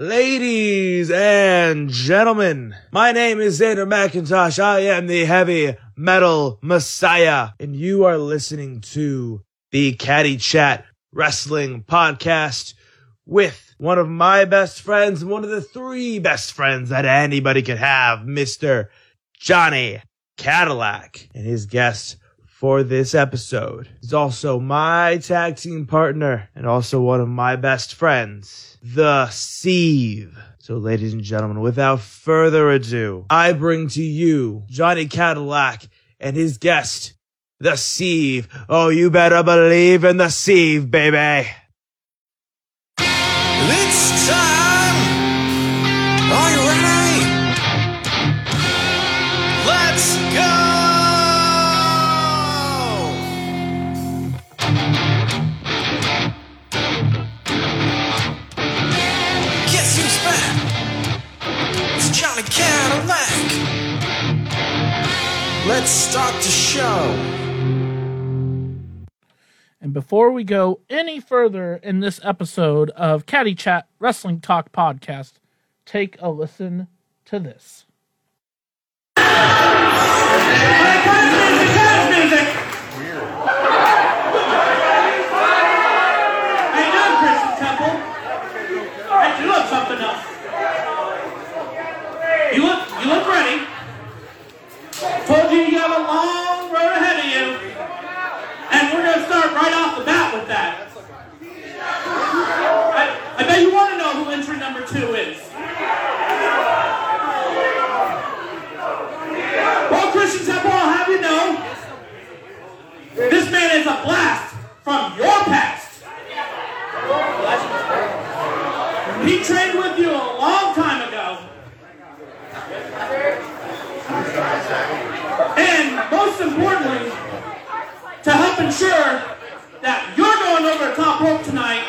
Ladies and gentlemen, my name is Xander McIntosh. I am the heavy metal messiah, and you are listening to the Caddy Chat Wrestling Podcast with one of my best friends, one of the three best friends that anybody could have, Mr. Johnny Cadillac, and his guest for this episode is also my tag team partner and also one of my best friends, the Siev. So, ladies and gentlemen, without further ado, I bring to you Johnny Cadillac and his guest, the Siev. Oh, you better believe in the Siev, baby. It's time! Start the show. And before we go any further in this episode of Caddy Chat Wrestling Talk Podcast, take a listen to this. How you doing, Christian Temple? Hey, you look something else. You look, you look ready. You you have a long road ahead of you, and we're gonna start right off the bat with that. I, I bet you want to know who entry number two is. Well, Christian Temple, I'll have you know, this man is a blast from your past. He trained with you a long time ago. And most importantly, ensure that you're going over the top rope tonight,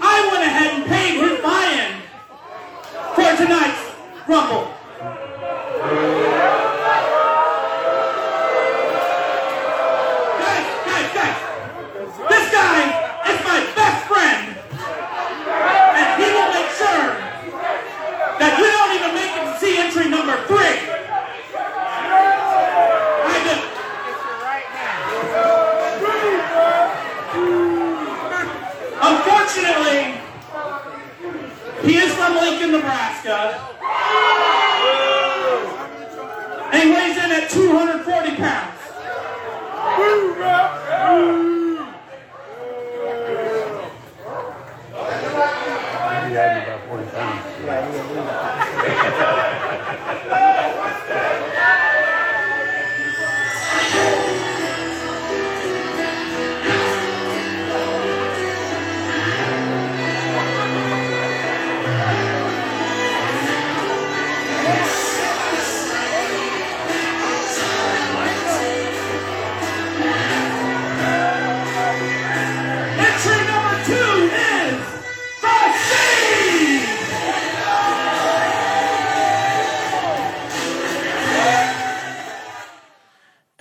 I went ahead and paid his buy-in for tonight's Rumble. Guys, guys, guys, this guy is my best friend. And he will make sure that you don't even make it to see entry number three. I did. Unfortunately, he is from Lincoln, Nebraska. And he weighs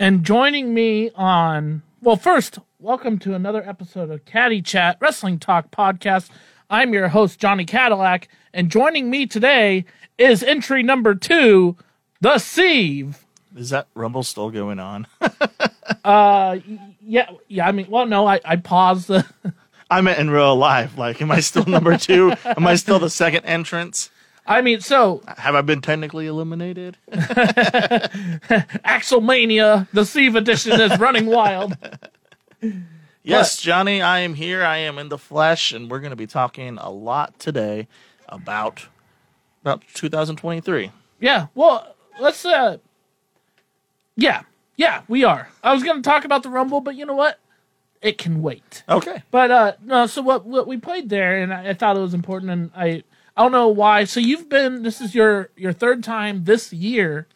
And joining me on, well, first, welcome to another episode of Caddy Chat Wrestling Talk Podcast. I'm your host, Johnny Cadillac, and joining me today is entry number two, the Siev. Is that Rumble still going on? Uh, yeah, yeah. I mean, well, no, I, I paused the. I meant in real life. Like, am I still number two? am I still the second entrance? I mean, so Have I been technically eliminated? Axelmania, the Siev edition is running wild. yes, Johnny, I am here. I am in the flesh, and we're going to be talking a lot today about about 2023. Yeah, well, let's uh, yeah, yeah, we are. I was gonna talk about the Rumble, but you know what? It can wait. Okay. But uh no, so what what we played there, and I, I thought it was important, and I I don't know why. So you've been this is your your third time this year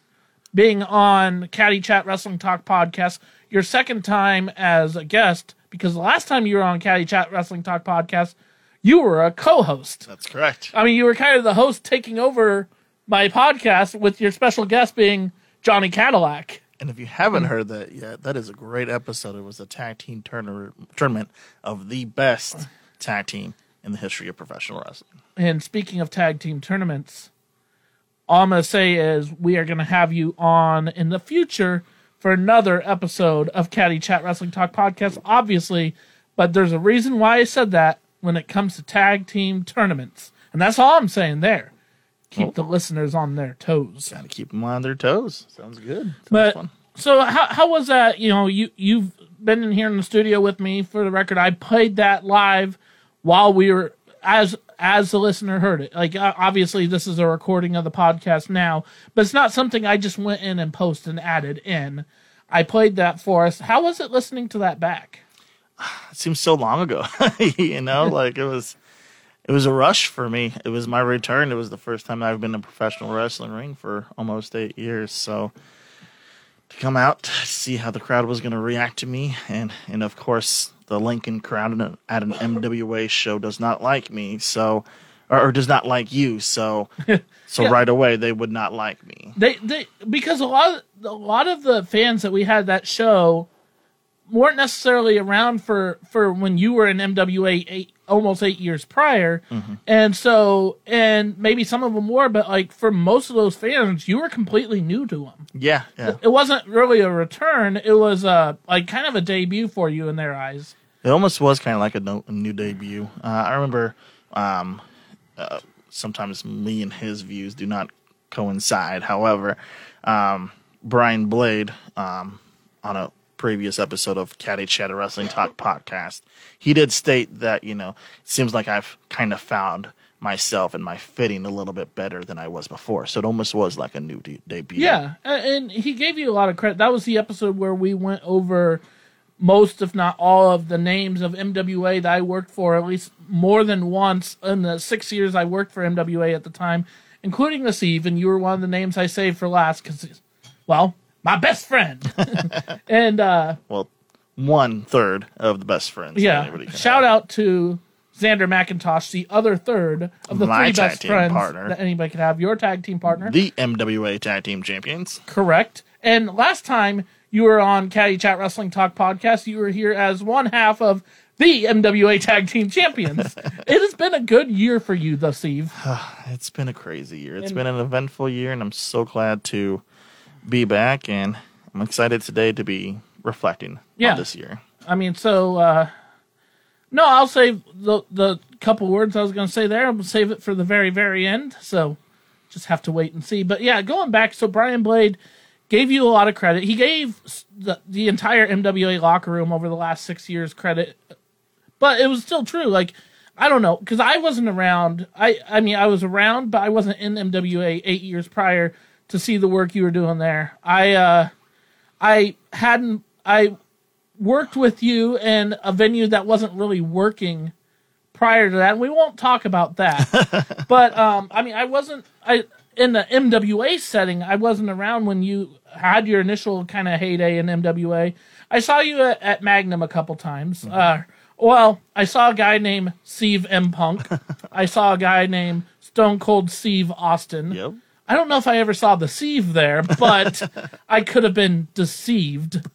being on Caddy Chat Wrestling Talk podcast. Your second time as a guest because the last time you were on Caddy Chat Wrestling Talk podcast, you were a co-host. That's correct. I mean, you were kind of the host taking over my podcast with your special guest being Johnny Cadillac. And if you haven't heard that yet, that is a great episode. It was a tag team tournament of the best tag team in the history of professional wrestling. And speaking of tag team tournaments, all I'm going to say is we are going to have you on in the future for another episode of Caddy Chat Wrestling Talk podcast, obviously. But there's a reason why I said that when it comes to tag team tournaments. And that's all I'm saying there. Keep oh. the listeners on their toes. Got to keep them on their toes. Sounds good. Sounds But fun. so how how was that? You know, you you've been in here in the studio with me for the record. I played that live while we were as as the listener heard it. Like obviously this is a recording of the podcast now, but it's not something I just went in and posted and added in. I played that for us. How was it listening to that back? it seems so long ago. you know, like it was it was a rush for me. It was my return. It was the first time I've been in a professional wrestling ring for almost eight years. So to come out, see how the crowd was going to react to me, and and of course the Lincoln crowd at an- MWA show does not like me, so or, or does not like you. So so Yeah. right away they would not like me. They they because a lot of, a lot of the fans that we had that show weren't necessarily around for for when you were in MWA eight, almost eight years prior, and so and maybe some of them were, but like for most of those fans, you were completely new to them. Yeah, yeah. It wasn't really a return; it was uh like kind of a debut for you in their eyes. It almost was kind of like a, no, a new debut. Uh, I remember um, uh, sometimes me and his views do not coincide. However, um, Brian Blade um, on a previous episode of Caddy Chatter Wrestling Talk podcast, he did state that you know it seems like I've kind of found myself and my fitting a little bit better than I was before. So it almost was like a new de- debut. Yeah, and he gave you a lot of credit. That was the episode where we went over most, if not all, of the names of MWA that I worked for at least more than once in the six years I worked for MWA at the time, including this Steve. And you were one of the names I saved for last because, well, my best friend. and uh, Well, one third of the best friends. yeah, shout have. out to Xander McIntosh, the other third of the My three tag best team friends partner. that anybody could have. Your tag team partner. the MWA Tag Team Champions. Correct. And last time you were on Caddy Chat Wrestling Talk podcast, you were here as one half of the MWA Tag Team Champions. it has been a good year for you, though, Steve. It's been a crazy year. It's And- been an eventful year, and I'm so glad to be back. And I'm excited today to be reflecting Yeah. on this year. I mean, so uh, no, I'll save the the couple words I was going to say there. I'll save it for the very very end. So just have to wait and see. But yeah, going back, so Brian Blade gave you a lot of credit. He gave the the entire MWA locker room over the last six years credit, but it was still true. Like I don't know because I wasn't around. I I mean I was around, but I wasn't in MWA eight years prior to see the work you were doing there. I uh I hadn't I worked with you in a venue that wasn't really working prior to that. And we won't talk about that. but um, I mean, I wasn't I in the MWA setting. I wasn't around when you had your initial kind of heyday in MWA. I saw you at, at Magnum a couple times. Uh, well, I saw a guy named Steve M. Punk. I saw a guy named Stone Cold Steve Austin. Yep. I don't know if I ever saw the sieve there, but I could have been deceived.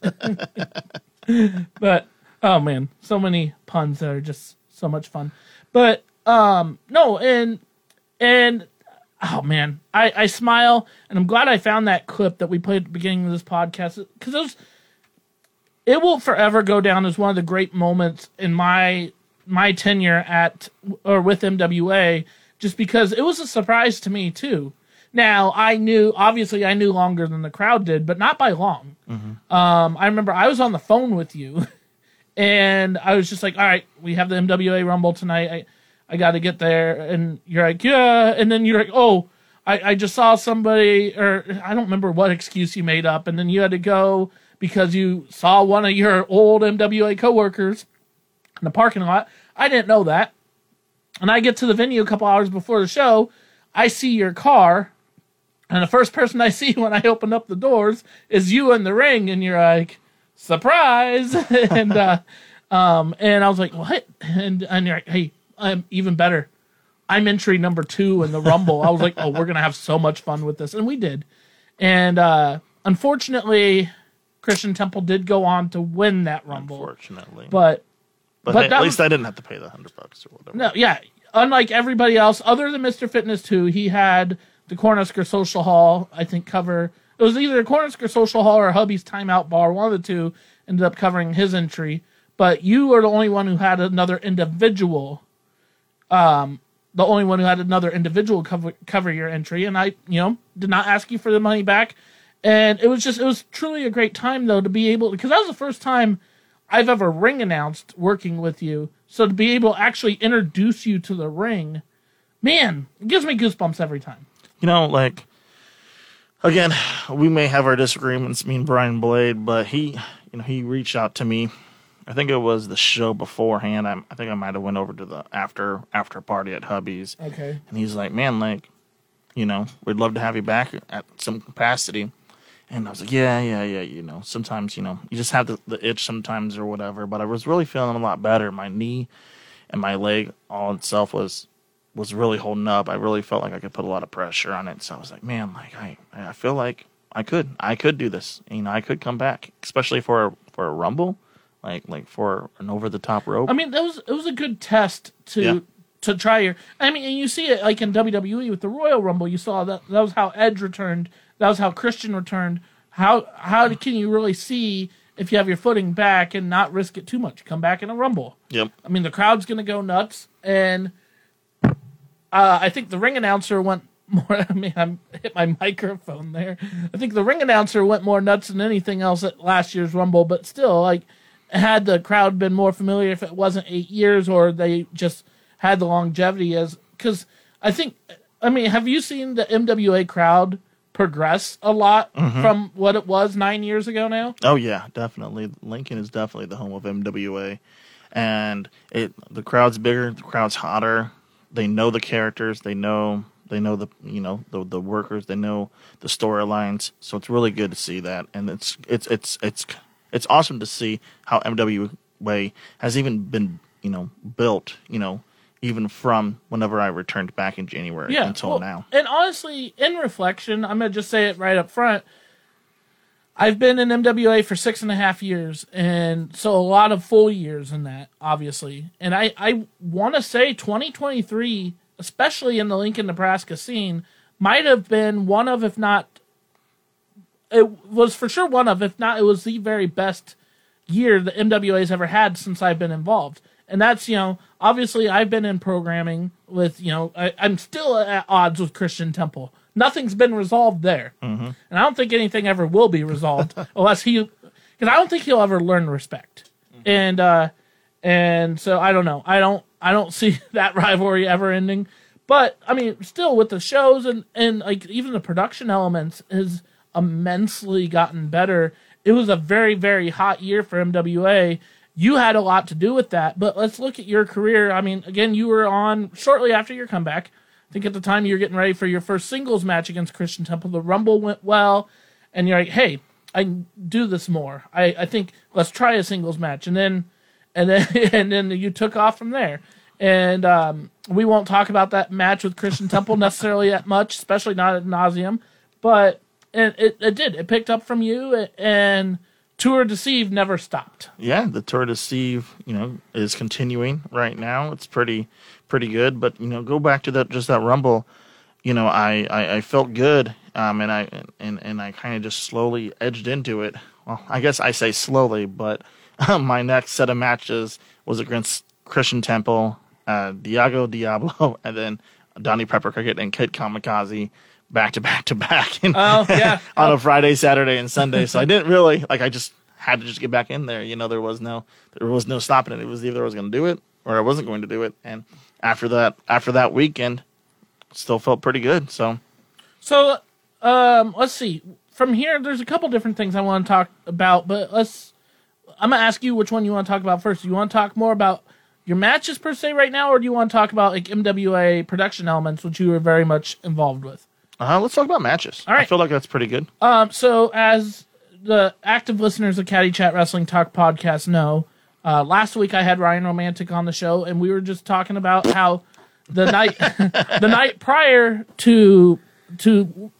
but oh man, so many puns that are just so much fun. But um no, and and oh man, I I smile and I'm glad I found that clip that we played at the beginning of this podcast cuz it was it will forever go down as one of the great moments in my my tenure at or with MWA just because it was a surprise to me too. Now I knew obviously I knew longer than the crowd did, but not by long. Um, I remember I was on the phone with you, and I was just like, "All right, we have the MWA Rumble tonight. I I got to get there." And you're like, "Yeah," and then you're like, "Oh." I, I just saw somebody, or I don't remember what excuse you made up, and then you had to go because you saw one of your old MWA coworkers in the parking lot. I didn't know that. And I get to the venue a couple hours before the show. I see your car, and the first person I see when I open up the doors is you in the ring, and you're like, surprise! and uh, um, and I was like, what? And and you're like, hey, I'm even better. I'm entry number two in the Rumble. I was like, oh, we're gonna have so much fun with this, and we did. And uh, unfortunately, Christian Temple did go on to win that Rumble Unfortunately. but But, But hey, at was- least I didn't have to pay the hundred bucks or whatever. No, yeah. Unlike everybody else, other than Mr. Fitness 2, he had the Cornhusker Social Hall, I think, cover. It was either Cornhusker Social Hall or Hubby's Timeout Bar. One of the two ended up covering his entry. But you are the only one who had another individual. Um, the only one who had another individual cover cover your entry, and I, you know, did not ask you for the money back. And it was just, it was truly a great time though to be able because that was the first time I've ever ring announced working with you. So to be able to actually introduce you to the ring, man, it gives me goosebumps every time. you know, like again, we may have our disagreements, me and Brian Blade, but he, you know, he reached out to me. I think it was the show beforehand. I, I think I might have went over to the after after party at Hubby's, Okay. and he's like, "Man, like, you know, we'd love to have you back at some capacity." And I was like, "Yeah, yeah, yeah." You know, sometimes you know you just have the, the itch sometimes or whatever. But I was really feeling a lot better. My knee and my leg all itself was was really holding up. I really felt like I could put a lot of pressure on it. So I was like, man, like I, I feel like I could, I could do this. You know, I could come back, especially for a, for a rumble, like like for an over the top rope. I mean, that was it was a good test to Yeah. to try your. I mean, and you see it like in WWE with the Royal Rumble. You saw that that was how Edge returned. That was how Christian returned. How how can you really see if you have your footing back and not risk it too much? Come back in a Rumble. yep. I mean, the crowd's going to go nuts, and uh, I think the ring announcer went more. I mean, I hit my microphone there. I think the ring announcer went more nuts than anything else at last year's Rumble, but still, like, had the crowd been more familiar, if it wasn't eight years, or they just had the longevity as because I think. I mean, have you seen the MWA crowd progress a lot mm-hmm. from what it was nine years ago now? Oh yeah, definitely. Lincoln is definitely the home of MWA, and it the crowd's bigger, the crowd's hotter. They know the characters. They know they know the you know the the workers. They know the storylines. So it's really good to see that, and it's it's it's it's it's awesome to see how MWA has even been you know built. You know. Even from whenever I returned back in January yeah, until well, now. And honestly, in reflection, I'm gonna just say it right up front. I've been in MWA for six and a half years, and so a lot of full years in that, obviously. And I, I want to say 2023, especially in the Lincoln, Nebraska scene, might have been one of, if not, it was for sure one of, if not, it was the very best year the MWA's ever had since I've been involved. And that's, you know, obviously I've been in programming with, you know, I, I'm still at odds with Christian Temple. Nothing's been resolved there. And I don't think anything ever will be resolved unless he, because I don't think he'll ever learn respect. And, uh, and so I don't know. I don't, I don't see that rivalry ever ending. But I mean, still with the shows and, and like even the production elements has immensely gotten better. It was a very, very hot year for MWA. You had a lot to do with that, but let's look at your career. I mean, again, you were on shortly after your comeback. I think at the time you were getting ready for your first singles match against Christian Temple. The Rumble went well, and you're like, hey, I can do this more. I, I think let's try a singles match. And then and then and then you took off from there. And um, we won't talk about that match with Christian Temple necessarily that much, especially not at nauseum. But and it, it did. It picked up from you, and Tour Deceive never stopped. yeah, the Tour de Steve, you know, is continuing right now. It's pretty pretty good. But you know, go back to that just that Rumble. You know, I I, I felt good, um, and I and and I kind of just slowly edged into it. Well, I guess I say slowly, but my next set of matches was against Christian Temple, uh, Diago Diablo, and then Donnie Pepper Cricket and Kid Kamikaze back to back to back. And Oh, yeah. on a Friday, Saturday, and Sunday. So I didn't really like. I just had to just get back in there. You know, there was no there was no stopping it. It was either I was going to do it or I wasn't going to do it. And after that, after that weekend, still felt pretty good. So So, um, let's see. From here, there's a couple different things I want to talk about, but let's. I'm gonna ask you which one you want to talk about first. Do you want to talk more about your matches per se right now, or do you want to talk about like MWA production elements, which you were very much involved with? Uh, let's talk about matches. All right. I feel like that's pretty good. Um, so as the active listeners of Caddy Chat Wrestling Talk podcast know, uh, last week I had Ryan Romantic on the show, and we were just talking about how the night the night prior to to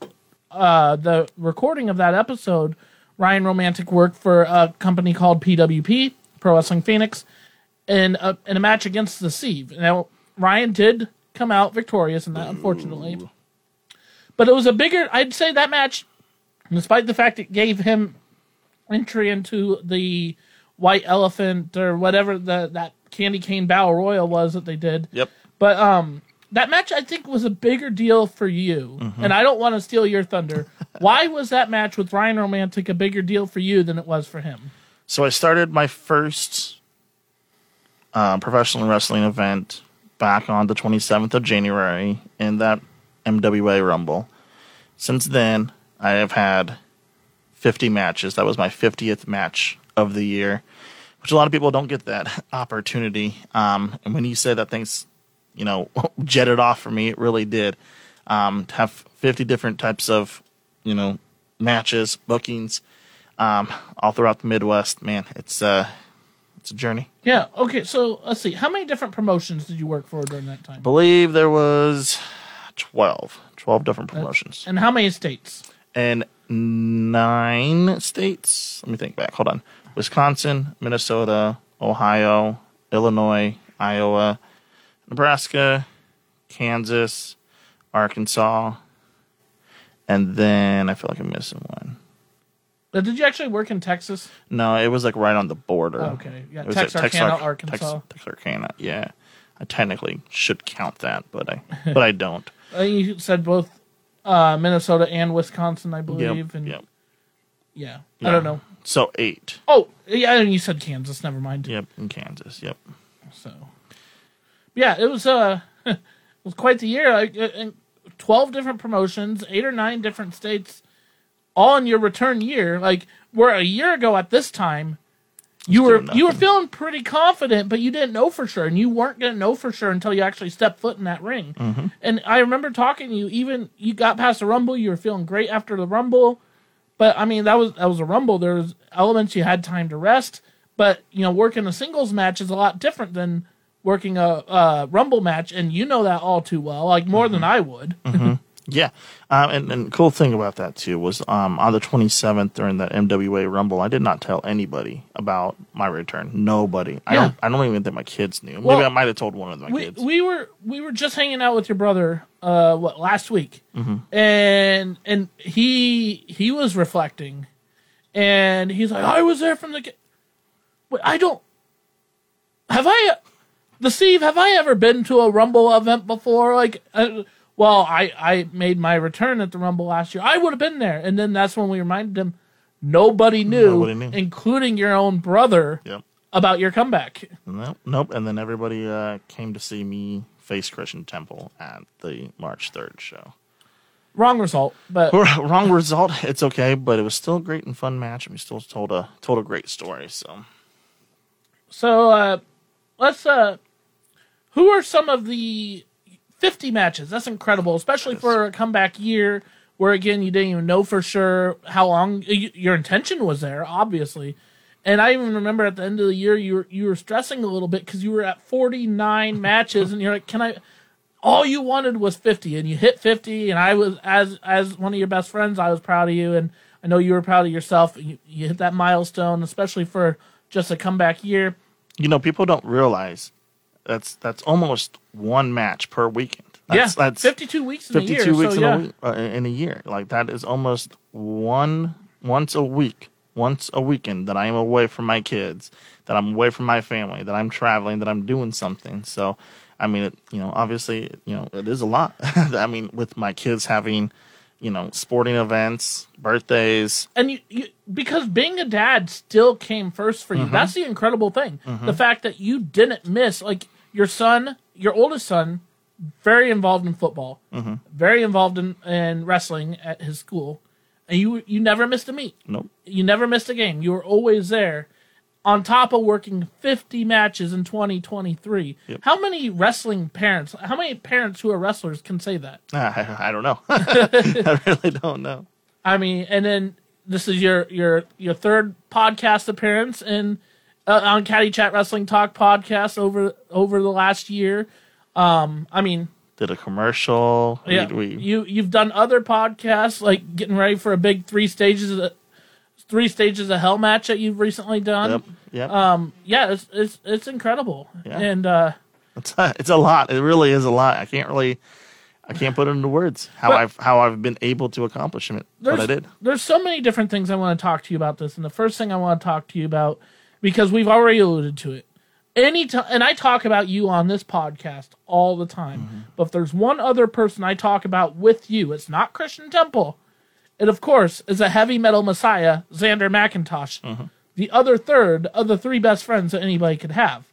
uh, the recording of that episode, Ryan Romantic worked for a company called PWP Pro Wrestling Phoenix, in a, in a match against the Siev. Now Ryan did come out victorious in that, unfortunately, but it was a bigger. I'd say that match, despite the fact it gave him entry into the White Elephant or whatever the that Candy Cane Battle Royal was that they did. Yep. But um, that match I think was a bigger deal for you, and I don't want to steal your thunder. Why was that match with Ryan Romantic a bigger deal for you than it was for him? So I started my first uh, professional wrestling event back on the 27th of January and that MWA Rumble. Since then, I have had 50 matches. That was my 50th match of the year, which a lot of people don't get that opportunity. Um, and when you say that things, you know, jetted off for me, it really did. Um, to have 50 different types of, you know, matches, bookings, um, all throughout the Midwest, man, it's uh, it's a journey. Yeah. Okay. So let's see. How many different promotions did you work for during that time? believe there was 12, 12 different promotions And how many states? and nine states. Let me think back. Hold on. Wisconsin, Minnesota, Ohio, Illinois, Iowa, Nebraska, Kansas, Arkansas, and then I feel like I'm missing one. Uh, Did you actually work in Texas? No, it was like right on the border. Okay. Yeah, It was Texarkana, Texar- Arkansas. Tex- Texarkana, yeah. I technically should count that, but I but I don't. Uh, you said both uh, Minnesota and Wisconsin, I believe. Yep, and yep. yeah, I don't know. So eight. Oh, yeah, and you said Kansas. Never mind. Yep, in Kansas. Yep. So, yeah, it was uh, it was quite the year. Like, uh, twelve different promotions, eight or nine different states, all in your return year. Like, where a year ago at this time, you were you were feeling pretty confident, but you didn't know for sure, and you weren't gonna know for sure until you actually stepped foot in that ring. Mm-hmm. And I remember talking to you. Even you got past the rumble, you were feeling great after the rumble. But I mean, that was that was a rumble. There was elements you had time to rest. But you know, working a singles match is a lot different than working a, a rumble match, and you know that all too well, like more Mm-hmm. than I would. Yeah. Um, and, and cool thing about that too was um, on the 27th during that MWA Rumble, I did not tell anybody about my return. Nobody. I Yeah. don't. I don't even think my kids knew. Well, Maybe I might have told one of my we kids. we were we were just hanging out with your brother uh what last week and and he he was reflecting and he's like i was there from the get- Wait, i don't have i the steve have i ever been to a rumble event before like uh, well i i made my return at the rumble last year i would have been there and then that's when we reminded him nobody knew, Nobody knew. including your own brother yep. about your comeback Nope. Nope. And then everybody uh, came to see me face Christian Temple at the March 3rd show. wrong result but Wrong result. It's okay, but it was still a great and fun match, and we still told a told a great story. So So uh let's uh who are some of the 50 matches? That's incredible, especially for a comeback year where again you didn't even know for sure how long y- your intention was there, obviously. And I even remember at the end of the year you were you were stressing a little bit cuz you were at 49 matches and you're like, "Can I all you wanted was 50 and you hit 50 and I was as as one of your best friends, I was proud of you and I know you were proud of yourself. You, you hit that milestone, especially for just a comeback year. you know, people don't realize that's that's almost one match per weekend. That's, yeah, that's 52 weeks in a 52 year. weeks so in yeah. a week uh, in a year. Like that is almost one once a week, once a weekend that I am away from my kids, that I'm away from my family, that I'm traveling, that I'm doing something. So, I mean, it, you know, obviously, you know, it is a lot. I mean, with my kids having, you know, sporting events, birthdays. And you, you, because being a dad still came first for you. Mm-hmm. That's the incredible thing. The fact that you didn't miss, like your son, your oldest son, very involved in football, Mm-hmm. very involved in, in wrestling at his school, and you you never missed a meet. Nope. You never missed a game. You were always there. On top of working 50 matches in 2023, Yep. how many wrestling parents, how many parents who are wrestlers can say that? I, I don't know. I really don't know. I mean, and then this is your your your third podcast appearance in uh, on Caddy Chat Wrestling Talk podcast over over the last year. Um, I mean, Did a commercial. Yeah, we, you you've done other podcasts like getting ready for a big three stages of the, three stages of hell match that you've recently done. Yep. Yep. Um, yeah, it's it's it's incredible, Yeah. and uh, It's a, it's a lot. It really is a lot. I can't really, I can't put it into words how I've how I've been able to accomplish it. What I did. there's so many different things I want to talk to you about this, and the first thing I want to talk to you about because we've already alluded to it. Anytime, and I talk about you on this podcast all the time. Mm-hmm. But if there's one other person I talk about with you, it's not Christian Temple. It of course is a heavy metal messiah, Xander McIntosh, Mm-hmm. the other third of the three best friends that anybody could have.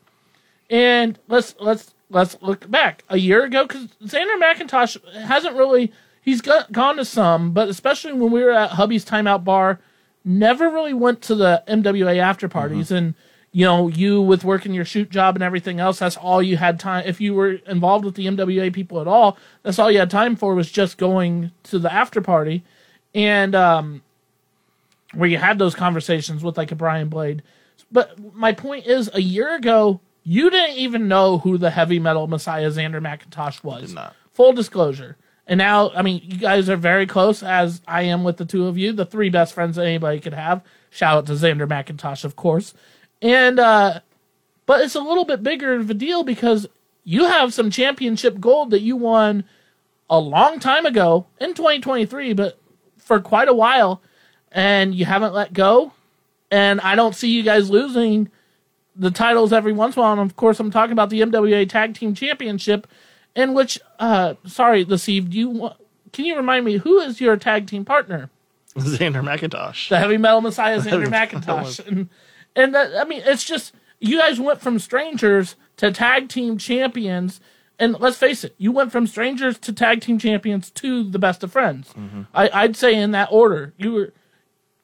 And let's let's let's look back a year ago because Xander McIntosh hasn't really he's got, gone to some, but especially when we were at Hubby's Timeout Bar, never really went to the MWA after parties and. You know, you with working your shoot job and everything else, that's all you had time. If you were involved with the MWA people at all, that's all you had time for was just going to the after party. And um, where you had those conversations with like a Brian Blade. But my point is, a year ago, you didn't even know who the heavy metal messiah Xander McIntosh was. Full disclosure. And now, I mean, you guys are very close, as I am with the two of you, the three best friends that anybody could have. Shout out to Xander McIntosh, of course. And, uh, but it's a little bit bigger of a deal because you have some championship gold that you won a long time ago in 2023, but for quite a while, and you haven't let go. And I don't see you guys losing the titles every once in a while. And of course, I'm talking about the MWA Tag Team Championship, in which, uh, sorry, the Steve, do you want, can you remind me who is your tag team partner? Xander McIntosh. The Heavy Metal Messiah Xander McIntosh, and and that, I mean, it's just you guys went from strangers to tag team champions. And let's face it, you went from strangers to tag team champions to the best of friends. I, I'd say in that order. You were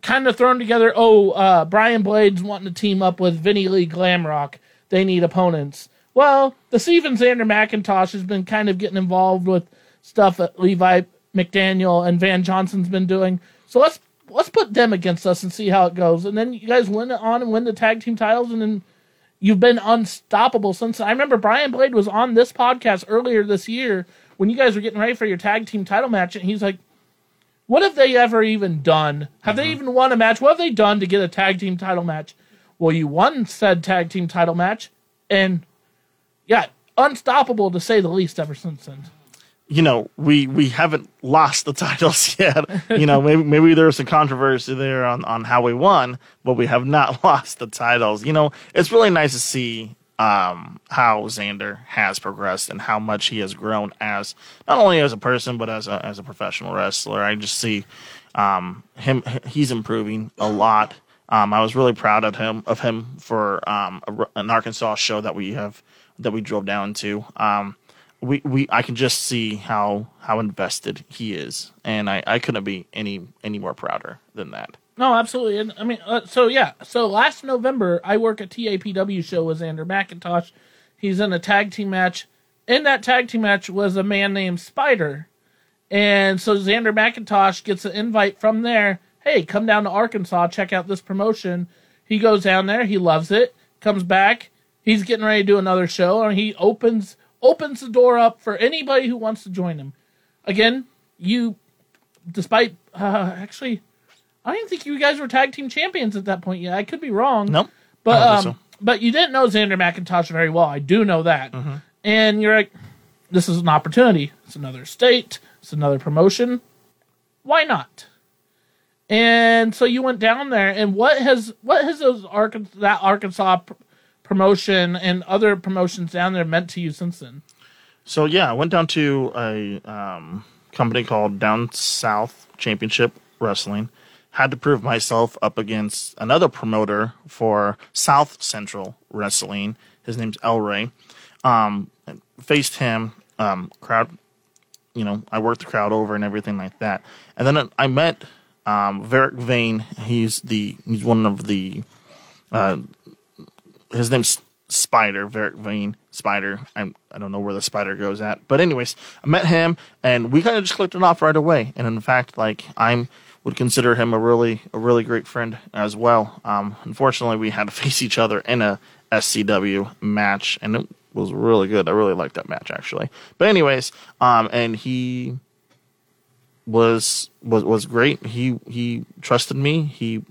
kind of thrown together. Oh, uh, Brian Blades wanting to team up with Vinnie Lee Glamrock. They need opponents. Well, the Steven Xander McIntosh has been kind of getting involved with stuff that Levi McDaniel and Van Johnson's been doing. So let's let's put them against us and see how it goes. And then you guys win it on and win the tag team titles, and then you've been unstoppable since. I remember Brian Blade was on this podcast earlier this year when you guys were getting ready for your tag team title match, and he's like, "What have they ever even done? Have they mm-hmm. even won a match? What have they done to get a tag team title match?" Well, you won said tag team title match, and yeah, unstoppable to say the least ever since then. you know, we we haven't lost the titles yet. You know, maybe maybe there's some controversy there on on how we won, but we have not lost the titles. You know, it's really nice to see um how Xander has progressed and how much he has grown as not only as a person but as a as a professional wrestler. I just see um him he's improving a lot. Um, I was really proud of him of him for um, a, an Arkansas show that we have that we drove down to. Um, we, we I can just see how how invested he is, and I, I couldn't be any any more prouder than that. No, absolutely. And I mean, uh, so yeah. So last November, I work a TAPW show with Xander McIntosh. He's in a tag team match. In that tag team match was a man named Spider. And so Xander McIntosh gets an invite from there. Hey, come down to Arkansas, check out this promotion. He goes down there, he loves it, comes back. He's getting ready to do another show, and he opens opens the door up for anybody who wants to join him. Again, you, despite uh, actually, I didn't think you guys were tag team champions at that point yet. I could be wrong. Nope. But um, don't but you didn't know Xander McIntosh very well. I do know that. Mm-hmm. And you're like, this is an opportunity. It's another state. It's another promotion. Why not? And so you went down there. And what has what has those Arkansas that Arkansas promotion and other promotions down there meant to you since then? So yeah, I went down to a um, company called Down South Championship Wrestling. Had to prove myself up against another promoter for South Central Wrestling. His name's El Ray. Um, faced him. Um, crowd, you know, I worked the crowd over and everything like that. And then I met um, Varick Vane. He's the he's one of the uh, his name's Spider, Varick Vane Spider. I'm, I don't know where the spider goes at, but anyways, I met him and we kind of just clicked it off right away. And in fact, like I'm would consider him a really a really great friend as well. Um, unfortunately, we had to face each other in a SCW match, and it was really good. I really liked that match actually. But anyways, um, and he was was was great. He he trusted me. He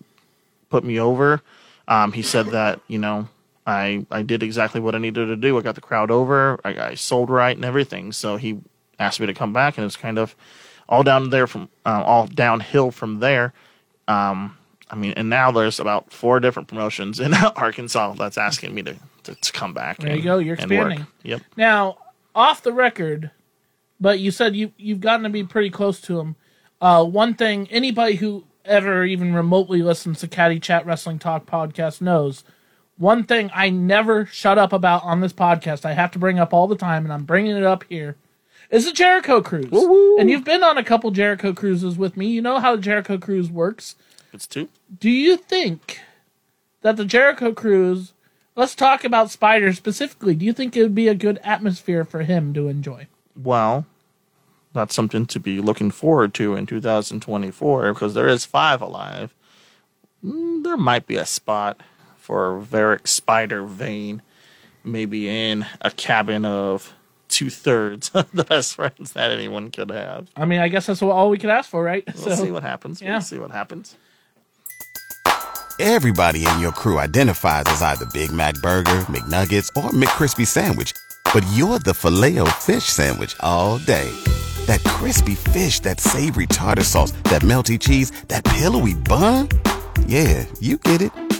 put me over. Um, he said that you know I I did exactly what I needed to do. I got the crowd over. I, I sold right and everything. So he asked me to come back, and it's kind of all down there from uh, all downhill from there. Um, I mean, and now there's about four different promotions in Arkansas that's asking me to to, to come back. There and, you go, you're expanding. Yep. Now, off the record, but you said you you've gotten to be pretty close to him. Uh, one thing anybody who ever even remotely listens to Caddy Chat Wrestling Talk podcast knows. One thing I never shut up about on this podcast, I have to bring up all the time, and I'm bringing it up here, is the Jericho Cruise. And you've been on a couple Jericho cruises with me. You know how the Jericho Cruise works. It's two. Do you think that the Jericho Cruise, let's talk about Spider specifically, do you think it would be a good atmosphere for him to enjoy? Well, that's something to be looking forward to in 2024 because there is five alive. Mm, There might be a spot for Varric Spider Vane, maybe in a cabin of two thirds of the best friends that anyone could have. I mean, I guess that's all we could ask for, right? We'll see what happens. yeah. We'll see what happens. Everybody in your crew identifies as either Big Mac Burger, McNuggets, or McCrispy Sandwich. But you're the filet fish Sandwich all day. That crispy fish, that savory tartar sauce, that melty cheese, that pillowy bun. Yeah, you get it.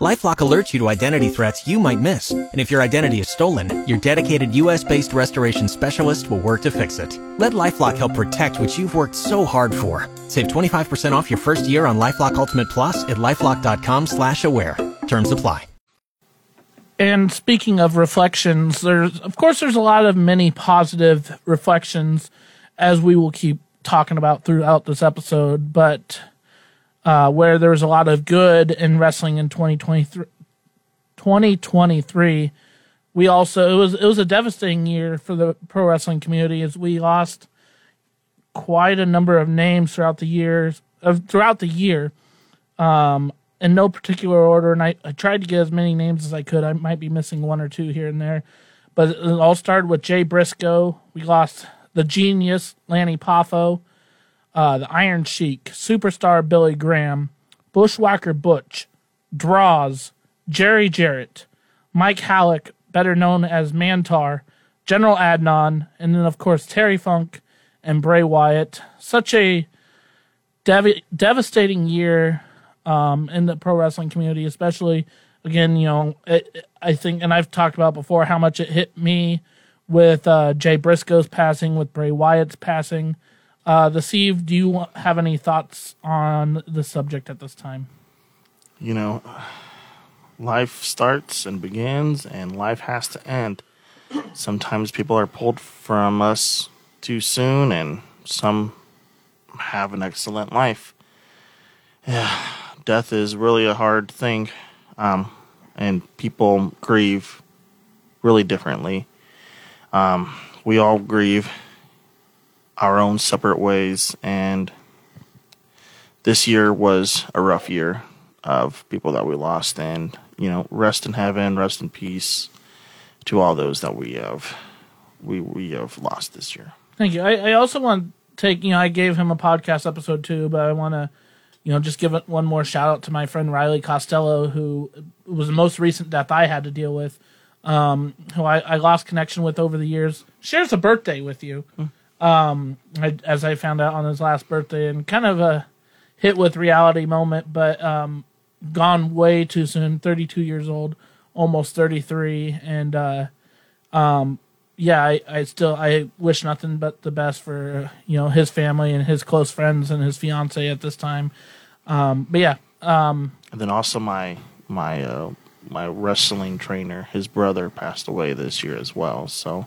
Lifelock alerts you to identity threats you might miss. And if your identity is stolen, your dedicated US based restoration specialist will work to fix it. Let Lifelock help protect what you've worked so hard for. Save 25% off your first year on Lifelock Ultimate Plus at lifelock.com slash aware. Terms apply. And speaking of reflections, there's of course there's a lot of many positive reflections as we will keep talking about throughout this episode, but uh, where there's a lot of good in wrestling in 2023 2023 we also it was it was a devastating year for the pro wrestling community as we lost quite a number of names throughout the years of throughout the year. Um in no particular order and I, I tried to get as many names as I could. I might be missing one or two here and there but it all started with Jay Briscoe. We lost the genius Lanny Poffo uh, the Iron Sheik superstar Billy Graham Bushwhacker Butch Draws Jerry Jarrett Mike Hallick, better known as Mantaur, General Adnan, and then of course Terry Funk and Bray Wyatt. Such a dev- devastating year um, in the pro wrestling community, especially again, you know, it, I think, and I've talked about before how much it hit me with uh, Jay Briscoe's passing, with Bray Wyatt's passing. Uh, the Steve, do you have any thoughts on the subject at this time? You know, life starts and begins, and life has to end. Sometimes people are pulled from us too soon, and some have an excellent life. Yeah, death is really a hard thing, um, and people grieve really differently. Um, we all grieve our own separate ways, and this year was a rough year of people that we lost and you know rest in heaven rest in peace to all those that we have we we have lost this year Thank you. I, I also want to take, you know, I gave him a podcast episode too, but I want to, you know, just give it one more shout out to my friend Riley Costello, who was the most recent death I had to deal with, um, who I, I lost connection with over the years. Shares a birthday with you, um, as I found out on his last birthday, and kind of a hit with reality moment, but um, gone way too soon. Thirty two years old, almost thirty three, and uh, um, yeah, I, I still I wish nothing but the best for you know his family and his close friends and his fiance at this time. Um, but yeah, and then also my my uh my wrestling trainer his brother passed away this year as well so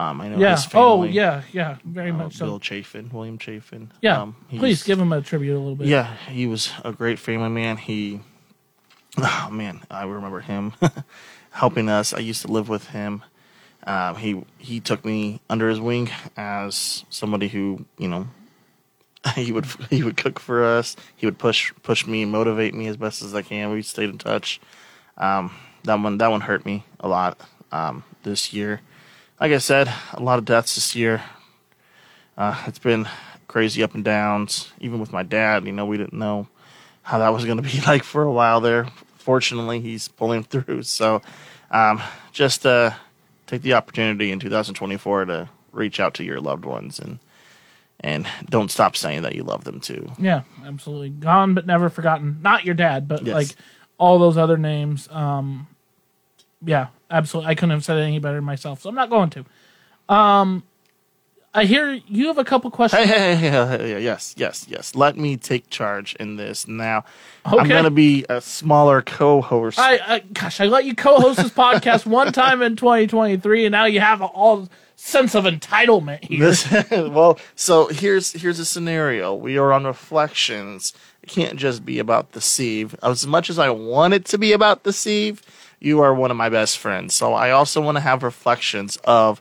um i know yeah. his family Oh yeah, yeah, very uh, much so. bill chafin william chafin yeah, um, please give him a tribute a little bit. Yeah, he was a great family man. He oh man, I remember him helping us. I used to live with him. Um, he he took me under his wing as somebody who you know he would he would cook for us. He would push push me, motivate me as best as I can. We stayed in touch. Um, that one that one hurt me a lot um, this year. Like I said, a lot of deaths this year. Uh, it's been crazy up and downs. Even with my dad, you know, we didn't know how that was going to be like for a while there. Fortunately, he's pulling through. So, um, just uh, take the opportunity in 2024 to reach out to your loved ones and and don't stop saying that you love them too. Yeah, absolutely. Gone but never forgotten. Not your dad, but Yes. like all those other names. Um, yeah, absolutely. I couldn't have said it any better myself, so I'm not going to. Um, I hear you have a couple questions. Hey, hey, hey, yes, yes, yes. Let me take charge in this now. Okay. I'm going to be a smaller co-host. I, I gosh, I let you co-host this podcast one time in 2023, and now you have all sense of entitlement here. This, well, so here's here's a scenario. We are on reflections. It can't just be about the Siev. As much as I want it to be about the Siev, you are one of my best friends. So I also want to have reflections of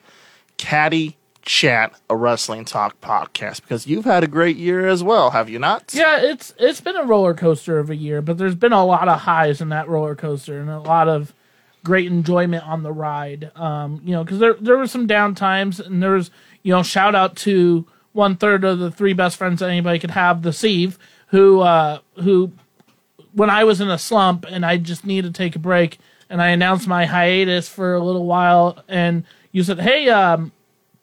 Caddy Chat, a wrestling talk podcast, because you've had a great year as well, have you not? Yeah, it's it's been a roller coaster of a year, but there's been a lot of highs in that roller coaster and a lot of great enjoyment on the ride. Um, you know, because there there were some down times, and there was you know shout out to one third of the three best friends that anybody could have, the Siev, who uh, who when I was in a slump and I just needed to take a break, and I announced my hiatus for a little while, and you said, "Hey, um,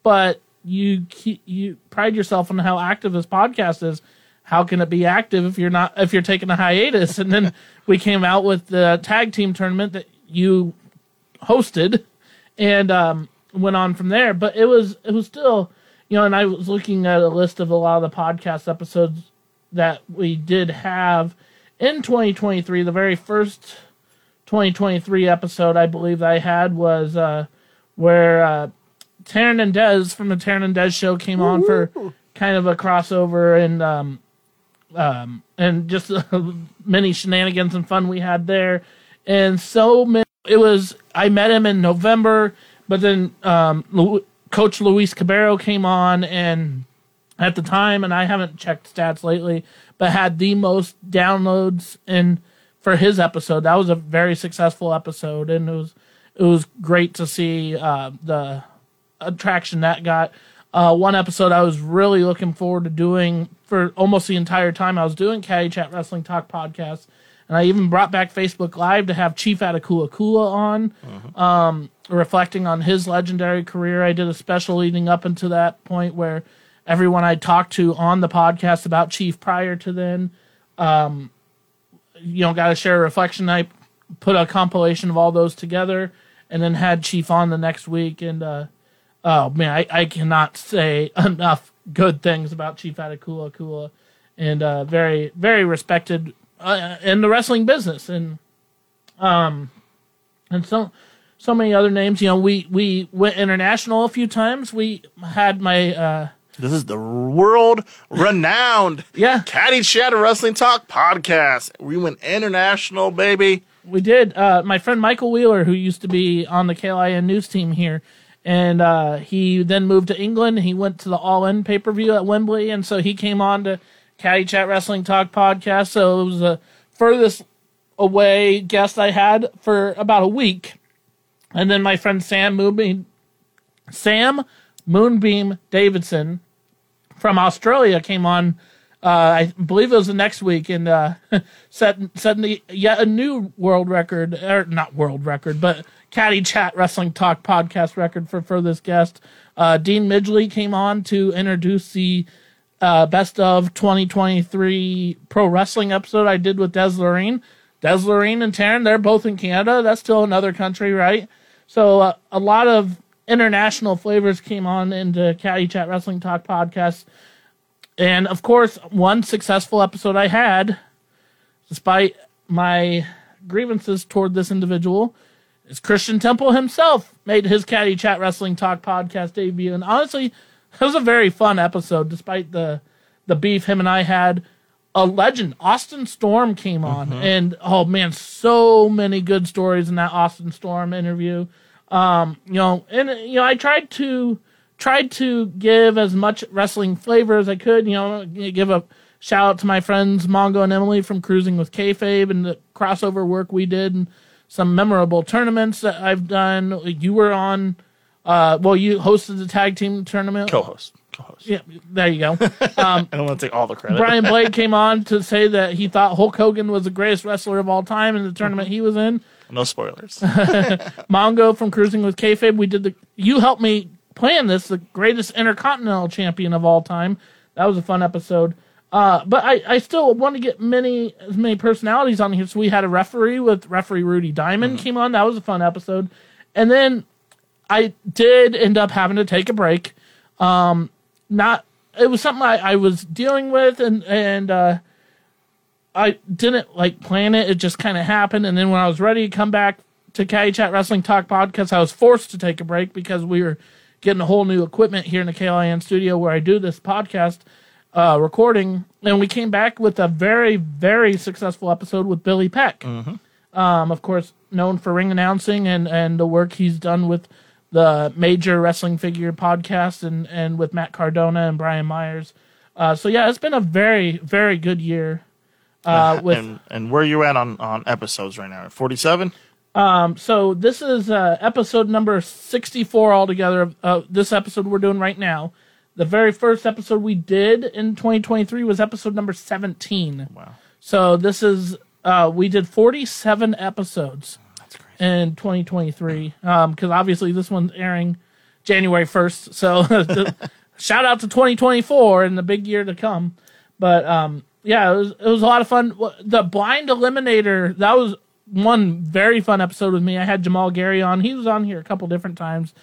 but you you pride yourself on how active this podcast is. How can it be active if you're not if you're taking a hiatus?" And then we came out with the tag team tournament that you hosted, and um, went on from there. But it was it was still you know, and I was looking at a list of a lot of the podcast episodes that we did have in 2023. The very first 2023 episode I believe I had was uh, where uh, Taryn and Dez from the Taryn and Dez show came on for kind of a crossover and um, um, and just many shenanigans and fun we had there, and so many. It was I met him in November, but then um, Lu- Coach Luis Cabero came on and at the time, and I haven't checked stats lately, but had the most downloads in for his episode. That was a very successful episode, and it was it was great to see uh, the attraction that got. Uh, one episode I was really looking forward to doing for almost the entire time I was doing Caddy Chat Wrestling Talk podcast, and I even brought back Facebook Live to have Chief Atakula Kula on, um, reflecting on his legendary career. I did a special leading up into that point where everyone I talked to on the podcast about Chief prior to then, um, you know, got to share a reflection. I put a compilation of all those together, and then had Chief on the next week. And uh, oh man, I, I cannot say enough good things about Chief Atakula Kula, and uh, very very respected uh, in the wrestling business, and um, and so so many other names. You know, we we went international a few times. We had my uh, This is the world renowned yeah Caddy Chat, wrestling talk podcast. We went international, baby. We did. Uh, my friend Michael Wheeler, who used to be on the KLIN news team here, and uh, he then moved to England. He went to the All In pay per view at Wembley, and so he came on to Caddy Chat Wrestling Talk podcast. So it was the furthest away guest I had for about a week. And then my friend Sam Moonbeam, Sam Moonbeam Davidson from Australia came on uh, I believe it was the next week, and uh, set set yet a new world record, or not world record, but Caddy Chat Wrestling Talk podcast record for this guest. Uh, Dean Midgley came on to introduce the uh, best of 2023 pro wrestling episode I did with Des Lorraine. Des Lorraine and Taryn, they're both in Canada. That's still another country, right? So uh, a lot of international flavors came on into Caddy Chat Wrestling Talk podcast. And of course, one successful episode I had, despite my grievances toward this individual, is Christian Temple himself made his Caddy Chat Wrestling Talk podcast debut. And honestly, it was a very fun episode, despite the the beef him and I had. a legend. Austin Storm came on, mm-hmm. and oh man, so many good stories in that Austin Storm interview. Um, you know, and you know, I tried to tried to give as much wrestling flavor as I could. You know, give a shout out to my friends Mongo and Emily from Cruising with Kayfabe and the crossover work we did, and some memorable tournaments that I've done. You were on. Uh, well, you hosted the tag team tournament. Co-host. Co-host. Yeah, there you go. I don't want to take all the credit. Brian Blade came on to say that he thought Hulk Hogan was the greatest wrestler of all time in the tournament he was in. No spoilers. Mongo from Cruising with Kayfabe, we did the. You helped me plan this, the greatest intercontinental champion of all time. That was a fun episode. Uh, but I, I still want to get many as many personalities on here. So we had a referee with referee Rudy Diamond came on. That was a fun episode. And then I did end up having to take a break. Um, not it was something I, I was dealing with and and uh, I didn't like plan it. It just kind of happened. And then when I was ready to come back to Caddy Chat Wrestling Talk podcast, I was forced to take a break because we were getting a whole new equipment here in the KLIN studio where I do this podcast uh, recording. And we came back with a very, very successful episode with Billy Peck. Um, of course, known for ring announcing and, and the work he's done with the major wrestling figure podcast and, and with Matt Cardona and Brian Myers. Uh, so yeah, it's been a very, very good year. Uh, with and and where you at on on episodes right now? Forty seven. Um, so this is uh, episode number 64 altogether of uh, this episode we're doing right now the very first episode we did in 2023 was episode number 17 Wow. so this is uh, we did 47 episodes in 2023 because obviously this one's airing january 1st so shout out to 2024 and the big year to come but um, yeah, it was it was a lot of fun. The blind eliminator that was one very fun episode with me. I had Jamal Gary on. He was on here a couple different times.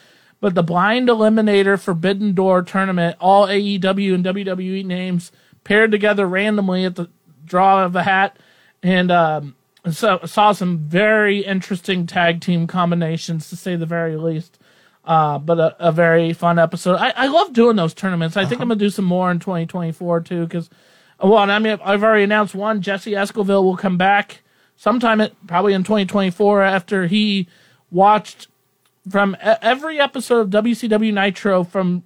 But the blind eliminator Forbidden Door tournament, all AEW and WWE names paired together randomly at the draw of a hat, and um, so saw some very interesting tag team combinations to say the very least. Uh, but a, a very fun episode. I, I love doing those tournaments. I think I'm gonna do some more in 2024 too, because well, I mean, I've already announced one. Jesse Escovill will come back sometime, at, probably in 2024, after he watched from every episode of WCW Nitro from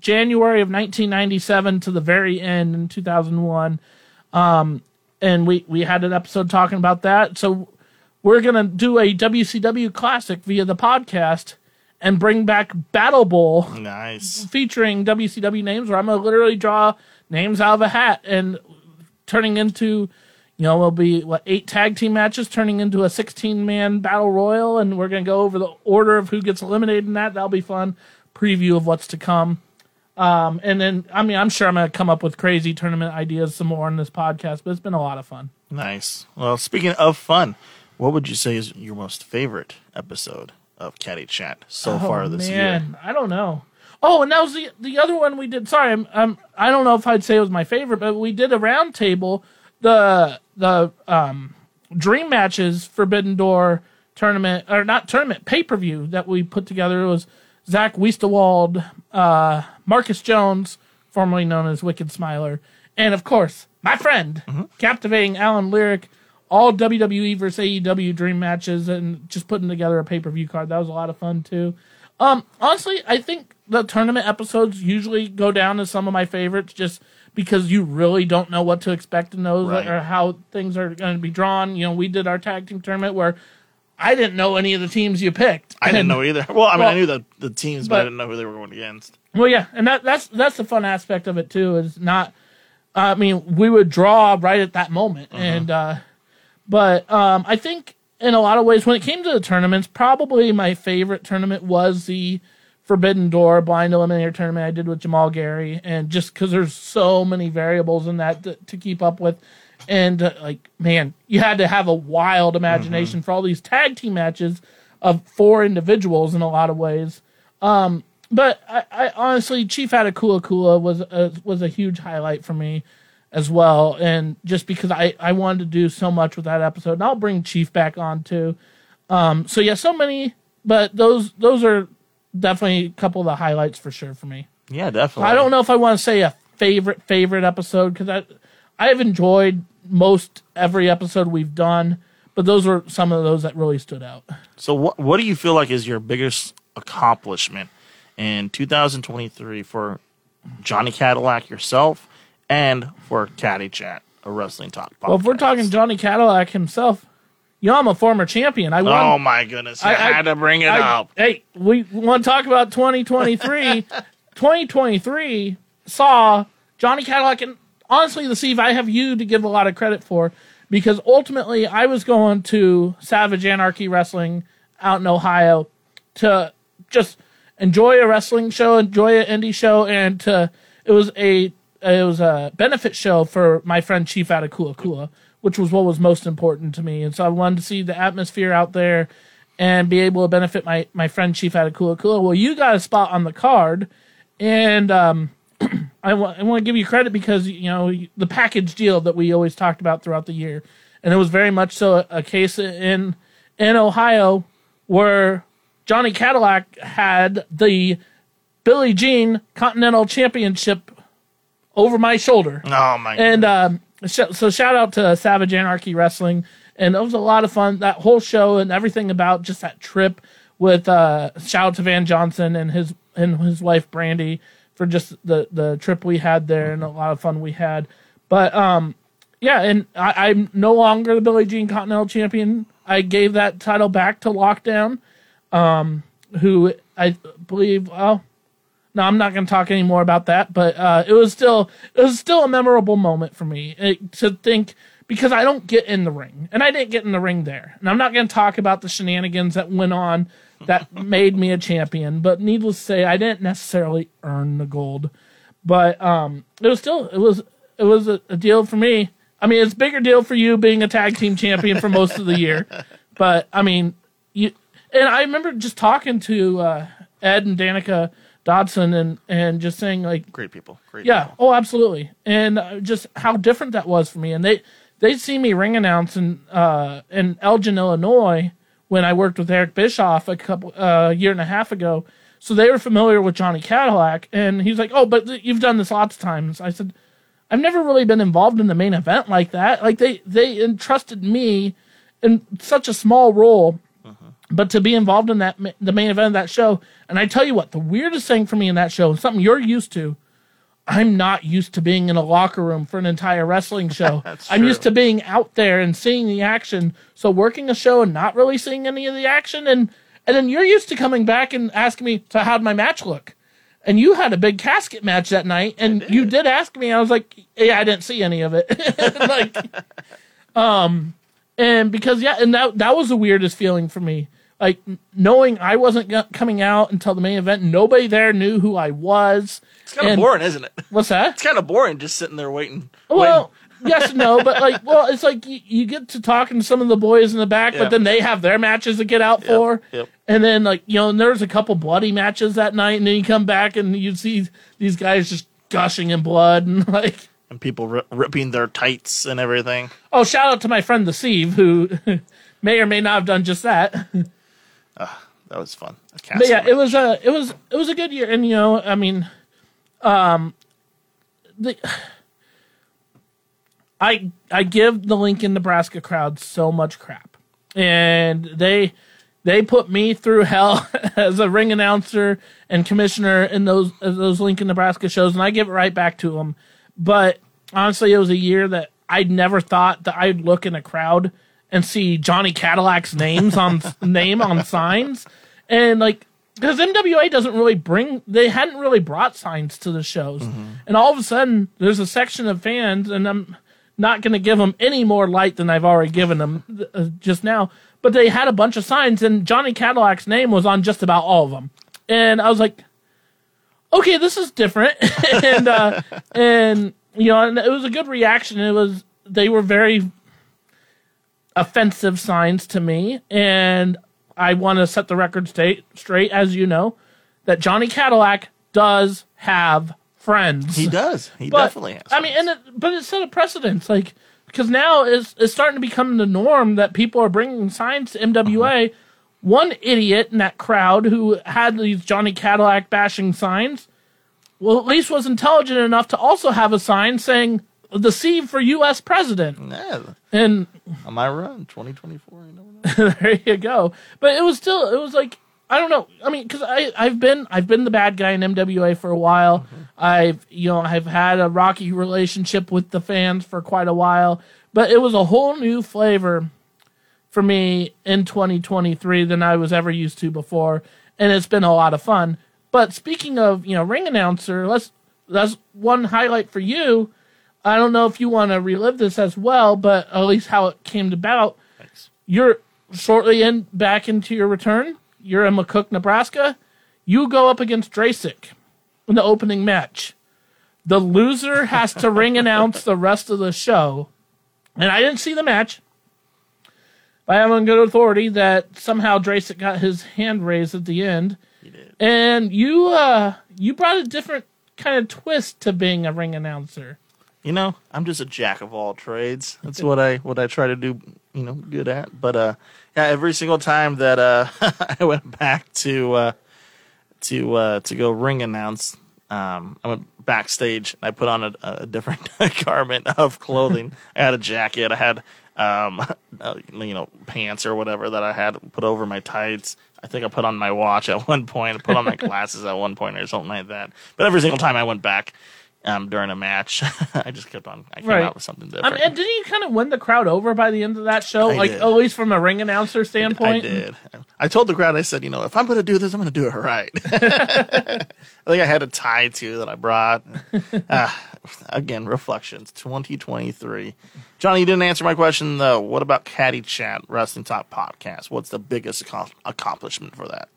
January of 1997 to the very end in 2001. Um, and we we had an episode talking about that. So we're gonna do a WCW classic via the podcast and bring back Battle Bowl Nice. featuring WCW names where I'm gonna literally draw names out of a hat and turning into, you know, it'll be what eight tag team matches turning into a 16 man battle royal, and we're gonna go over the order of who gets eliminated in that. That'll be fun. Preview of what's to come. Um, and then I mean I'm sure I'm gonna come up with crazy tournament ideas some more on this podcast, but it's been a lot of fun. Nice. Well, speaking of fun, what would you say is your most favorite episode of Caddy Chat so far this year? Oh, I don't know. Oh, and that was the the other one we did. Sorry, I'm, I'm I don't know if I'd say it was my favorite, but we did a round table. The the um, dream matches Forbidden Door tournament or not tournament pay per view that we put together. It was Zach Weistewald, uh, Marcus Jones, formerly known as Wicked Smiler, and of course my friend, captivating Alan Lyric. All WWE versus AEW dream matches and just putting together a pay per view card. That was a lot of fun too. Um, honestly, I think the tournament episodes usually go down as some of my favorites just because you really don't know what to expect in those Right. or how things are going to be drawn. You know, we did our tag team tournament where I didn't know any of the teams you picked. I didn't know either. Well, I mean, Well, I knew the the teams, but, I didn't know who they were going against. Well, yeah, and that that's that's the fun aspect of it too. Is not, I mean, we would draw right at that moment, and uh, but um, I think in a lot of ways, when it came to the tournaments, probably my favorite tournament was the Forbidden Door Blind Eliminator tournament I did with Jamal Gary, and just because there's so many variables in that to, to keep up with, and uh, like man, you had to have a wild imagination for all these tag team matches of four individuals in a lot of ways. Um, but I, I honestly, Chief Atakula Kula was a, was a huge highlight for me as well, and just because I I wanted to do so much with that episode, and I'll bring Chief back on too. Um, so yeah, so many, but those those are definitely a couple of the highlights for sure for me. Yeah, definitely. I don't know if I want to say a favorite favorite episode because I I have enjoyed most every episode we've done, but those were some of those that really stood out. So what what do you feel like is your biggest accomplishment in 2023 for Johnny Cadillac yourself and for Caddy Chat, a wrestling talk podcast? Well, if we're talking Johnny Cadillac himself, you know I'm a former champion. I won. Oh my goodness, you I- I- had to bring it I- up. Hey, we want to talk about 2023. 2023 saw Johnny Cadillac, and honestly, the Siev, I have you to give a lot of credit for because ultimately I was going to Savage Anarchy Wrestling out in Ohio to just enjoy a wrestling show, enjoy an indie show, and to it was a it was a benefit show for my friend Chief Atakula Kula, which was what was most important to me. And so I wanted to see the atmosphere out there and be able to benefit my my friend Chief Atakula Kula. Well, you got a spot on the card, and um, I want I want to give you credit because you know the package deal that we always talked about throughout the year, and it was very much so a, a case in in Ohio where Johnny Cadillac had the Billie Jean Continental Championship over my shoulder. Oh my And um, so shout out to Savage Anarchy Wrestling, and it was a lot of fun. That whole show and everything about just that trip with uh, shout out to Van Johnson and his and his wife Brandy for just the the trip we had there and a lot of fun we had. But um, yeah, and I, I'm no longer the Billie Jean Continental Champion. I gave that title back to Lockdown, um, who I believe. Well, no, I'm not going to talk any more about that. But uh, it was still it was still a memorable moment for me it, to think because I don't get in the ring, and I didn't get in the ring there, and I'm not going to talk about the shenanigans that went on that made me a champion. But needless to say, I didn't necessarily earn the gold, but um, it was still it was it was a, a deal for me. I mean, it's a bigger deal for you being a tag team champion for most of the year, but I mean, you and I remember just talking to uh, Ed and Danica Dodson and and just saying like great people, great. yeah, people. oh, absolutely, and uh, just how different that was for me. And they they see me ring announcing uh, in Elgin, Illinois, when I worked with Eric Bischoff a couple uh, year and a half ago. So they were familiar with Johnny Cadillac, and he's like, "Oh, but th- you've done this lots of times." I said, "I've never really been involved in the main event like that. Like they they entrusted me in such a small role." But to be involved in that the main event of that show, and I tell you what, the weirdest thing for me in that show, something you're used to, I'm not used to being in a locker room for an entire wrestling show. I'm used to being out there and seeing the action. So working a show and not really seeing any of the action, and and then you're used to coming back and asking me, so how'd my match look? And you had a big casket match that night, and you did ask me. I was like, yeah, I didn't see any of it. like, um, and because yeah, and that that was the weirdest feeling for me. Like knowing I wasn't coming out until the main event, nobody there knew who I was. It's kind of boring, isn't it? What's that? It's kind of boring just sitting there waiting. Well, yes and no, but like, well, it's like you, you get to talking to some of the boys in the back, Yeah. but then they have their matches to get out for. yep. And then like, you know, and there was a couple bloody matches that night, and then you come back and you see these guys just gushing in blood and like, and people ri- ripping their tights and everything. oh, shout out to my friend the Siev who may or may not have done just that. That was fun. But yeah, match. it was a it was it was a good year, and you know, I mean, um, the I I give the Lincoln, Nebraska crowd so much crap, and they they put me through hell as a ring announcer and commissioner in those those Lincoln, Nebraska shows, and I give it right back to them. But honestly, it was a year that I'd never thought that I'd look in a crowd and see Johnny Cadillac's names on name on signs, and like because MWA doesn't really bring they hadn't really brought signs to the shows, and all of a sudden there's a section of fans, and I'm not going to give them any more light than I've already given them uh, just now. But they had a bunch of signs, and Johnny Cadillac's name was on just about all of them, and I was like, okay, this is different, and uh, and you know, and it was a good reaction. It was they were very offensive signs to me, and I want to set the record straight, straight, as you know, that Johnny Cadillac does have friends. he does. He But, definitely has. I mean, and it, but it set a precedence, like because now it's it's starting to become the norm that people are bringing signs to MWA. Uh-huh. One idiot in that crowd who had these Johnny Cadillac bashing signs, well, at least was intelligent enough to also have a sign saying the C for U.S. president, Yeah, and on my run, 2024. You know, there you go. But it was still, it was like I don't know. I mean, because I I've been I've been the bad guy in MWA for a while. Mm-hmm. I've you know I've had a rocky relationship with the fans for quite a while, but it was a whole new flavor for me in 2023 than I was ever used to before, and it's been a lot of fun. But speaking of you know ring announcer, let's that's one highlight for you. I don't know if you want to relive this as well, but at least how it came about. thanks. You're shortly in back into your return. You're in McCook, Nebraska. You go up against Drasic in the opening match. The loser has to ring announce the rest of the show. And I didn't see the match. But I have on good authority that somehow Drasic got his hand raised at the end. He did. And you uh you brought a different kind of twist to being a ring announcer. You know, I'm just a jack of all trades. That's what I what I try to do. You know, good at. But uh, yeah, every single time that uh I went back to uh to uh to go ring announce, um, I went backstage. and I put on a, a different garment of clothing. I had a jacket. I had um uh, you know pants or whatever that I had put over my tights. I think I put on my watch at one point. I put on my glasses at one point or something like that. But every single time I went back. Um, during a match, I just kept on. I came Right. out with something different. mean, and didn't you kind of win the crowd over by the end of that show? I like, did. at least from a ring announcer standpoint? I did. I told the crowd, I said, you know, if I'm going to do this, I'm going to do it right. I think I had a tie too that I brought. uh, again, reflections, 2023. Johnny, you didn't answer my question though. What about Caddy Chat Wrestling Talk Podcast? What's the biggest accom- accomplishment for that?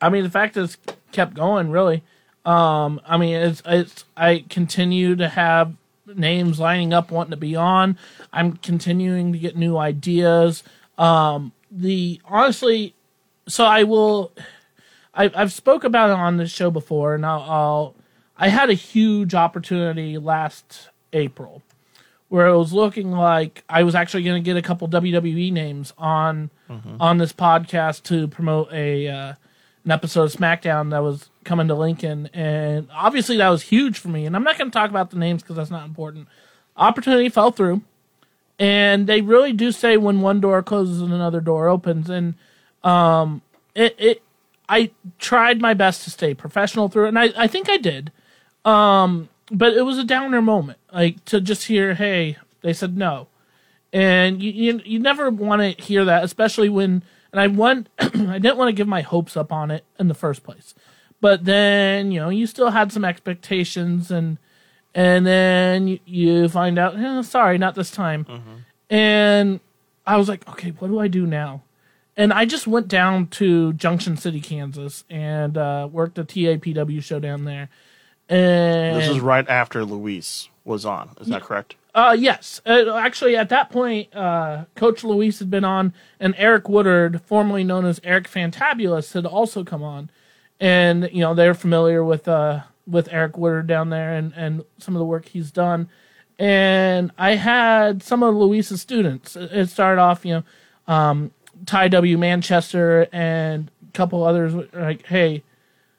I mean, the fact is kept going really. Um, I mean, it's it's I continue to have names lining up wanting to be on. I'm continuing to get new ideas. Um, the honestly, so I will. I, I've spoke about it on this show before, and I'll, I'll. I had a huge opportunity last April where it was looking like I was actually going to get a couple WWE names on on this podcast to promote a uh, an episode of SmackDown that was coming to Lincoln, and obviously that was huge for me. And I'm not going to talk about the names because that's not important. Opportunity fell through, and they really do say when one door closes and another door opens, and um, it it I tried my best to stay professional through it, and I I think I did but it was a downer moment like to just hear hey they said no and you you, you never want to hear that especially when and i want i didn't want to give my hopes up on it in the first place but then you know you still had some expectations and and then you, you find out eh, sorry not this time and i was like okay what do i do now and i just went down to junction city kansas and uh, worked a tapw show down there and This is right after Luis was on. Is that correct? uh, yes. Uh, actually, at that point, uh, Coach Luis had been on, and Eric Woodard, formerly known as Eric Fantabulous, had also come on. And you know they're familiar with uh, with Eric Woodard down there and, and some of the work he's done. And I had some of Luis's students. It started off, you know, um, Ty W. Manchester and a couple others. Like, hey,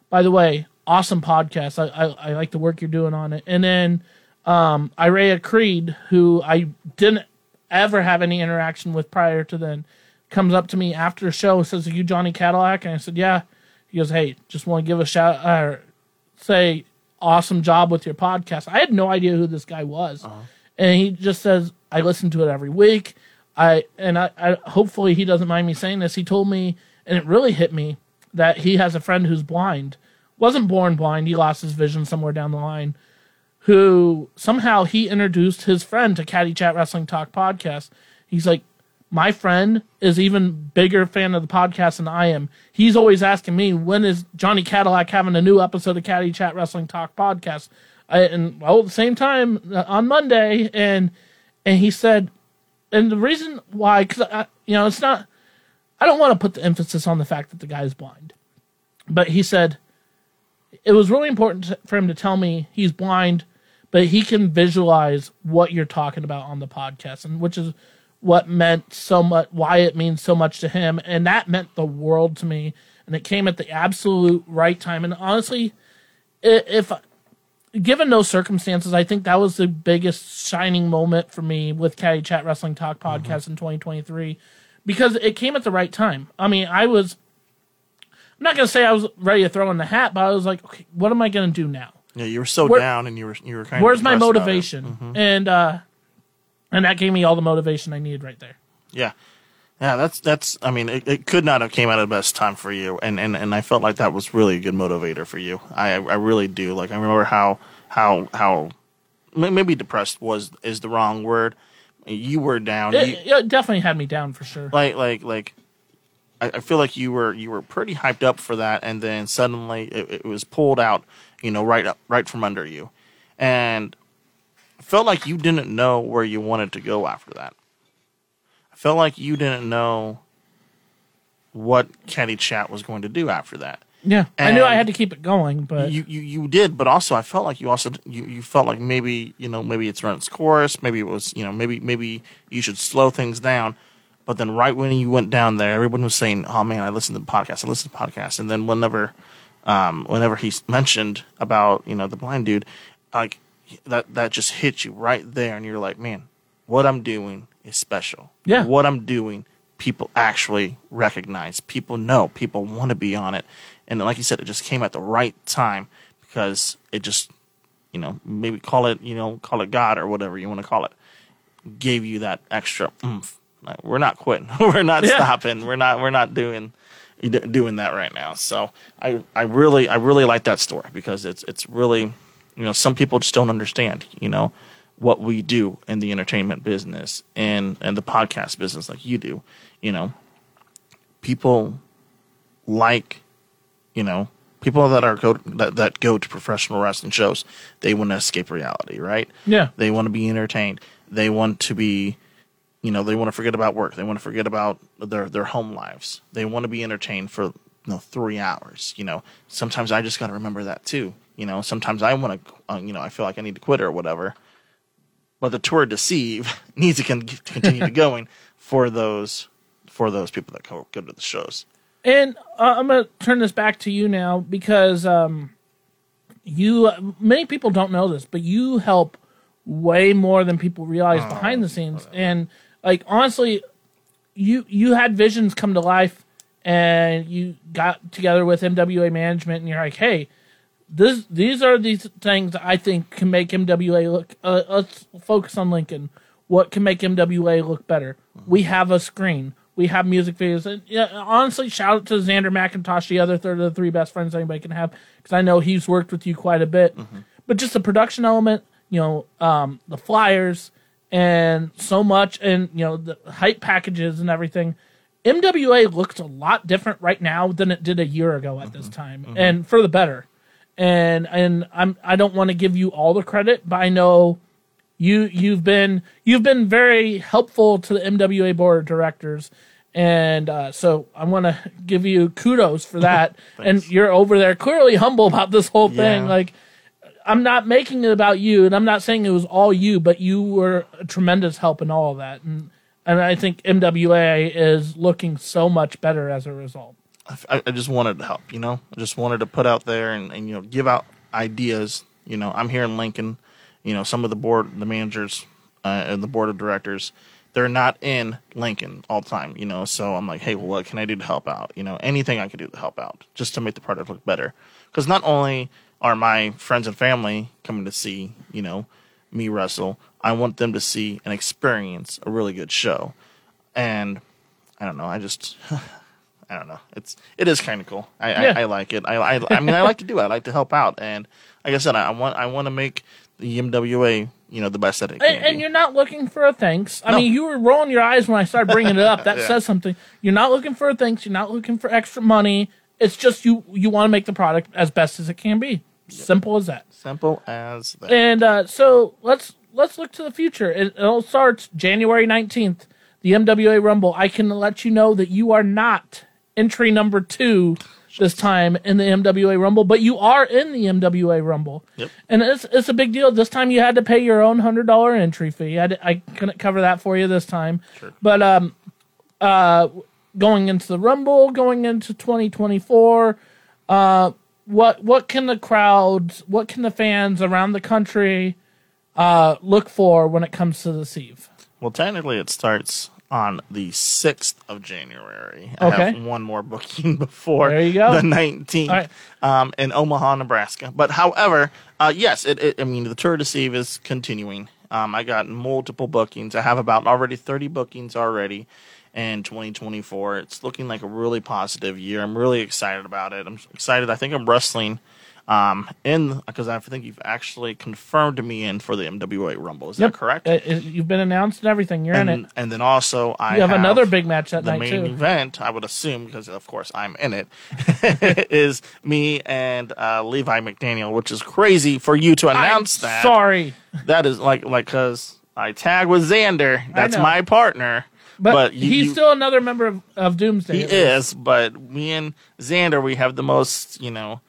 by the way, awesome podcast. I, I, I like the work you're doing on it. And then um, Irea Creed, who I didn't ever have any interaction with prior to then, comes up to me after the show, says, "Are you Johnny Cadillac?" And I said, "Yeah." He goes, "Hey, just want to give a shout or say awesome job with your podcast." I had no idea who this guy was, uh-huh. and he just says, "I listen to it every week." I and I, I hopefully he doesn't mind me saying this. He told me, and it really hit me that he has a friend who's blind. Wasn't born blind. He lost his vision somewhere down the line who somehow he introduced his friend to Caddy Chat Wrestling Talk podcast. He's like, my friend is even bigger fan of the podcast than I am. He's always asking me when is Johnny Cadillac having a new episode of Caddy Chat Wrestling Talk podcast. I, and well, at the same time uh, on Monday, and and he said, and the reason why, because you know, it's not. I don't want to put the emphasis on the fact that the guy is blind, but he said it was really important for him to tell me he's blind, but he can visualize what you're talking about on the podcast, and which is what meant so much, why it means so much to him, and that meant the world to me, and it came at the absolute right time. And honestly, if given those circumstances, I think that was the biggest shining moment for me with Caddy Chat Wrestling Talk podcast in 2023 because it came at the right time. I mean, I was, I'm not going to say I was ready to throw in the hat, but I was like, okay, what am I going to do now? Yeah, you were so Where- down, and you were you were kind of. Where's my about it. motivation? And, uh, and that gave me all the motivation I needed right there. Yeah. Yeah, that's that's. I mean, it, it could not have came out at the best time for you, and, and, and I felt like that was really a good motivator for you. I I really do. Like I remember how how how maybe depressed was is the wrong word. You were down. It, You- it definitely had me down for sure. like like like I, I feel like you were you were pretty hyped up for that and then suddenly it, it was pulled out you know right up right from under you and felt like you didn't know where you wanted to go after that i felt like you didn't know what caddy chat was going to do after that Yeah, I knew I had to keep it going, but you, you you did, but also I felt like you also you, you felt like maybe you know maybe it's run its course, maybe it was you know maybe maybe you should slow things down. But then right when you went down there, everyone was saying, "Oh man, I listened to the podcast. I listened to the podcast." And then whenever um, whenever he mentioned about you know the blind dude, like that that just hit you right there, and you're like, "Man, what I'm doing is special. Yeah. what I'm doing." People actually recognize. People know. People want to be on it, and like you said, it just came at the right time because it just, you know, maybe call it, you know, call it God or whatever you want to call it, gave you that extra oomph. Like, we're not quitting. we're not Yeah. stopping. We're not. We're not doing doing that right now. So I, I really, I really like that story because it's, it's really, you know, some people just don't understand, you know, what we do in the entertainment business and and the podcast business like you do. You know, people like you know people that are go that, that go to professional wrestling shows they want to escape reality right? Yeah. they want to be entertained. They want to be you know they want to forget about work. They want to forget about their their home lives. They want to be entertained for you know three hours you know. Sometimes i just got to remember that too you know sometimes i want to uh, you know i feel like i need to quit or whatever but the tour de Siev needs to con- to continue to going for those for those people that go, go to the shows And uh, I'm going to turn this back to you now because um, you, many people don't know this, but you help way more than people realize behind the scenes. And like honestly, you you had visions come to life, and you got together with MWA management, and you're like, hey. This, these are these things that I think can make MWA look. Uh, let's focus on Lincoln. What can make MWA look better? We have a screen. We have music videos. And yeah, honestly, shout out to Xander McIntosh, the other third of the three best friends anybody can have, because I know he's worked with you quite a bit. But just the production element, you know, um, the flyers and so much, and you know the hype packages and everything. MWA looks a lot different right now than it did a year ago at this time, and for the better. And and I'm I don't want to give you all the credit, but I know you you've been you've been very helpful to the MWA board of directors, and uh, so I want to give you kudos for that. and you're over there clearly humble about this whole thing. Yeah. Like I'm not making it about you, and I'm not saying it was all you, but you were a tremendous help in all of that, and and I think MWA is looking so much better as a result. I, I just wanted to help, you know. I just wanted to put out there and, and you know give out ideas. You know, I'm here in Lincoln. You know, some of the board, the managers, uh, and the board of directors, they're not in Lincoln all the time. You know, so I'm like, hey, well, what can I do to help out? You know, anything I can do to help out, just to make the product look better. Because not only are my friends and family coming to see, you know, me wrestle, I want them to see and experience a really good show. And I don't know, I just. I don't know. It's it is kind of cool. I, Yeah. I I like it. I, I I mean I like to do it. I like to help out, and like I said, I, I want I want to make the MWA you know the best that it can And, and you're not looking for a thanks. I No. mean, you were rolling your eyes when I started bringing it up. That Yeah. says something. You're not looking for a thanks. You're not looking for extra money. It's just you. You want to make the product as best as it can be. Simple as that. Simple as that. And uh, so let's let's look to the future. It, it all starts January nineteenth, the MWA Rumble. I can let you know that you are not entry number two this time in the MWA Rumble, but you are in the MWA Rumble. Yep. And it's it's a big deal. This time you had to pay your own hundred dollar entry fee. I, I couldn't cover that for you this time. But um, uh, going into the Rumble, going into twenty twenty four, uh, what what can the crowds, what can the fans around the country uh, look for when it comes to the Siev? Well, technically, it starts on the 6th of January. Okay. I have one more booking before There you go. the 19th All right. um, in Omaha, Nebraska. But however, uh, yes, it, it, I mean, the Tour de Siev is continuing. Um, I got multiple bookings. I have about already 30 bookings already in 2024. It's looking like a really positive year. I'm really excited about it. I'm excited. I think I'm wrestling um, in because I think you've actually confirmed me in for the MWA Rumble. Is that correct? Uh, you've been announced and everything. You're in it. and then also I You have another big match that the night, main too. event. I would assume because of course I'm in it is me and uh, Levi McDaniel, which is crazy for you to announce I'm that. Sorry, that is like like because I tag with Xander. That's my partner. but, you- he's you- still another member of, of Doomsday. he is, but me and Xander, we have the most, you know,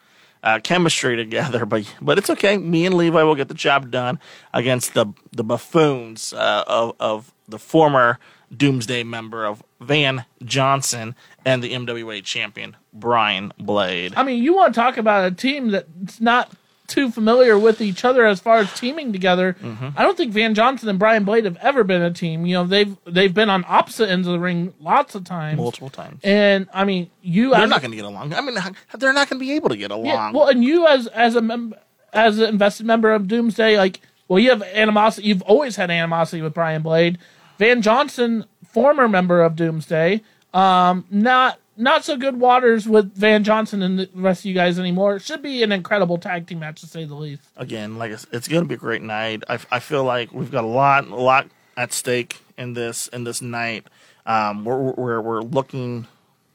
uh, chemistry together. But but it's okay. Me and Levi will get the job done against the the buffoons uh, of of the former Doomsday member of Van Johnson and the MWA champion Brian Blade. I mean, you want to talk about a team that's not too familiar with each other as far as teaming together. Mm-hmm. I don't think Van Johnson and Brian Blade have ever been a team. You know, they've they've been on opposite ends of the ring lots of times. Multiple times. And I mean, you They're as not going to get along. I mean, they're not going to be able to get along. Yeah, well, and you as as a mem- as an invested member of Doomsday, like, well, you have animosity. You've always had animosity with Brian Blade, Van Johnson, former member of Doomsday. Um, not not so good waters with Van Johnson and the rest of you guys anymore. It should be an incredible tag team match to say the least. again, like it's, going to be a great night. I, I feel like we've got a lot, a lot at stake in this in this night. Um, we're we're we're looking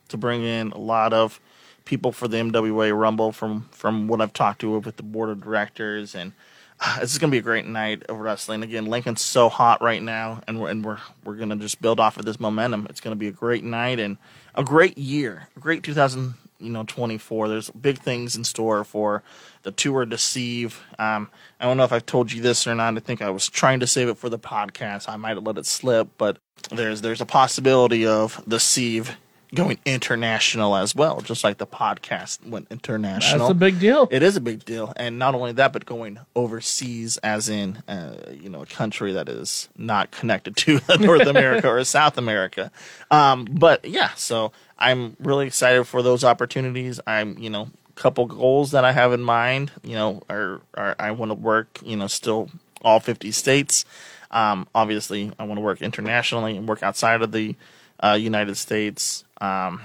to bring in a lot of people for the MWA Rumble from from what I've talked to with the board of directors, and uh, this is to be a great night of wrestling. Again, Lincoln's so hot right now, and we're and we're we're to just build off of this momentum. It's to be a great night and a great year, a great 2000 you know 24 there's big things in store for the tour deceive um, i don't know if i've told you this or not. I think i was trying to save it for the podcast. I might have let it slip but there's there's a possibility of the Siev going international as well just like the podcast went international That's a big deal. it is a big deal, and not only that, but going overseas, as in, uh, you know, a country that is not connected to North America or South America. Um, but yeah, so I'm really excited for those opportunities. I'm, you know, a couple goals that I have in mind. You know, are, are I want to work, you know, still all 50 states. Um, obviously, I want to work internationally and work outside of the uh, United States. Um,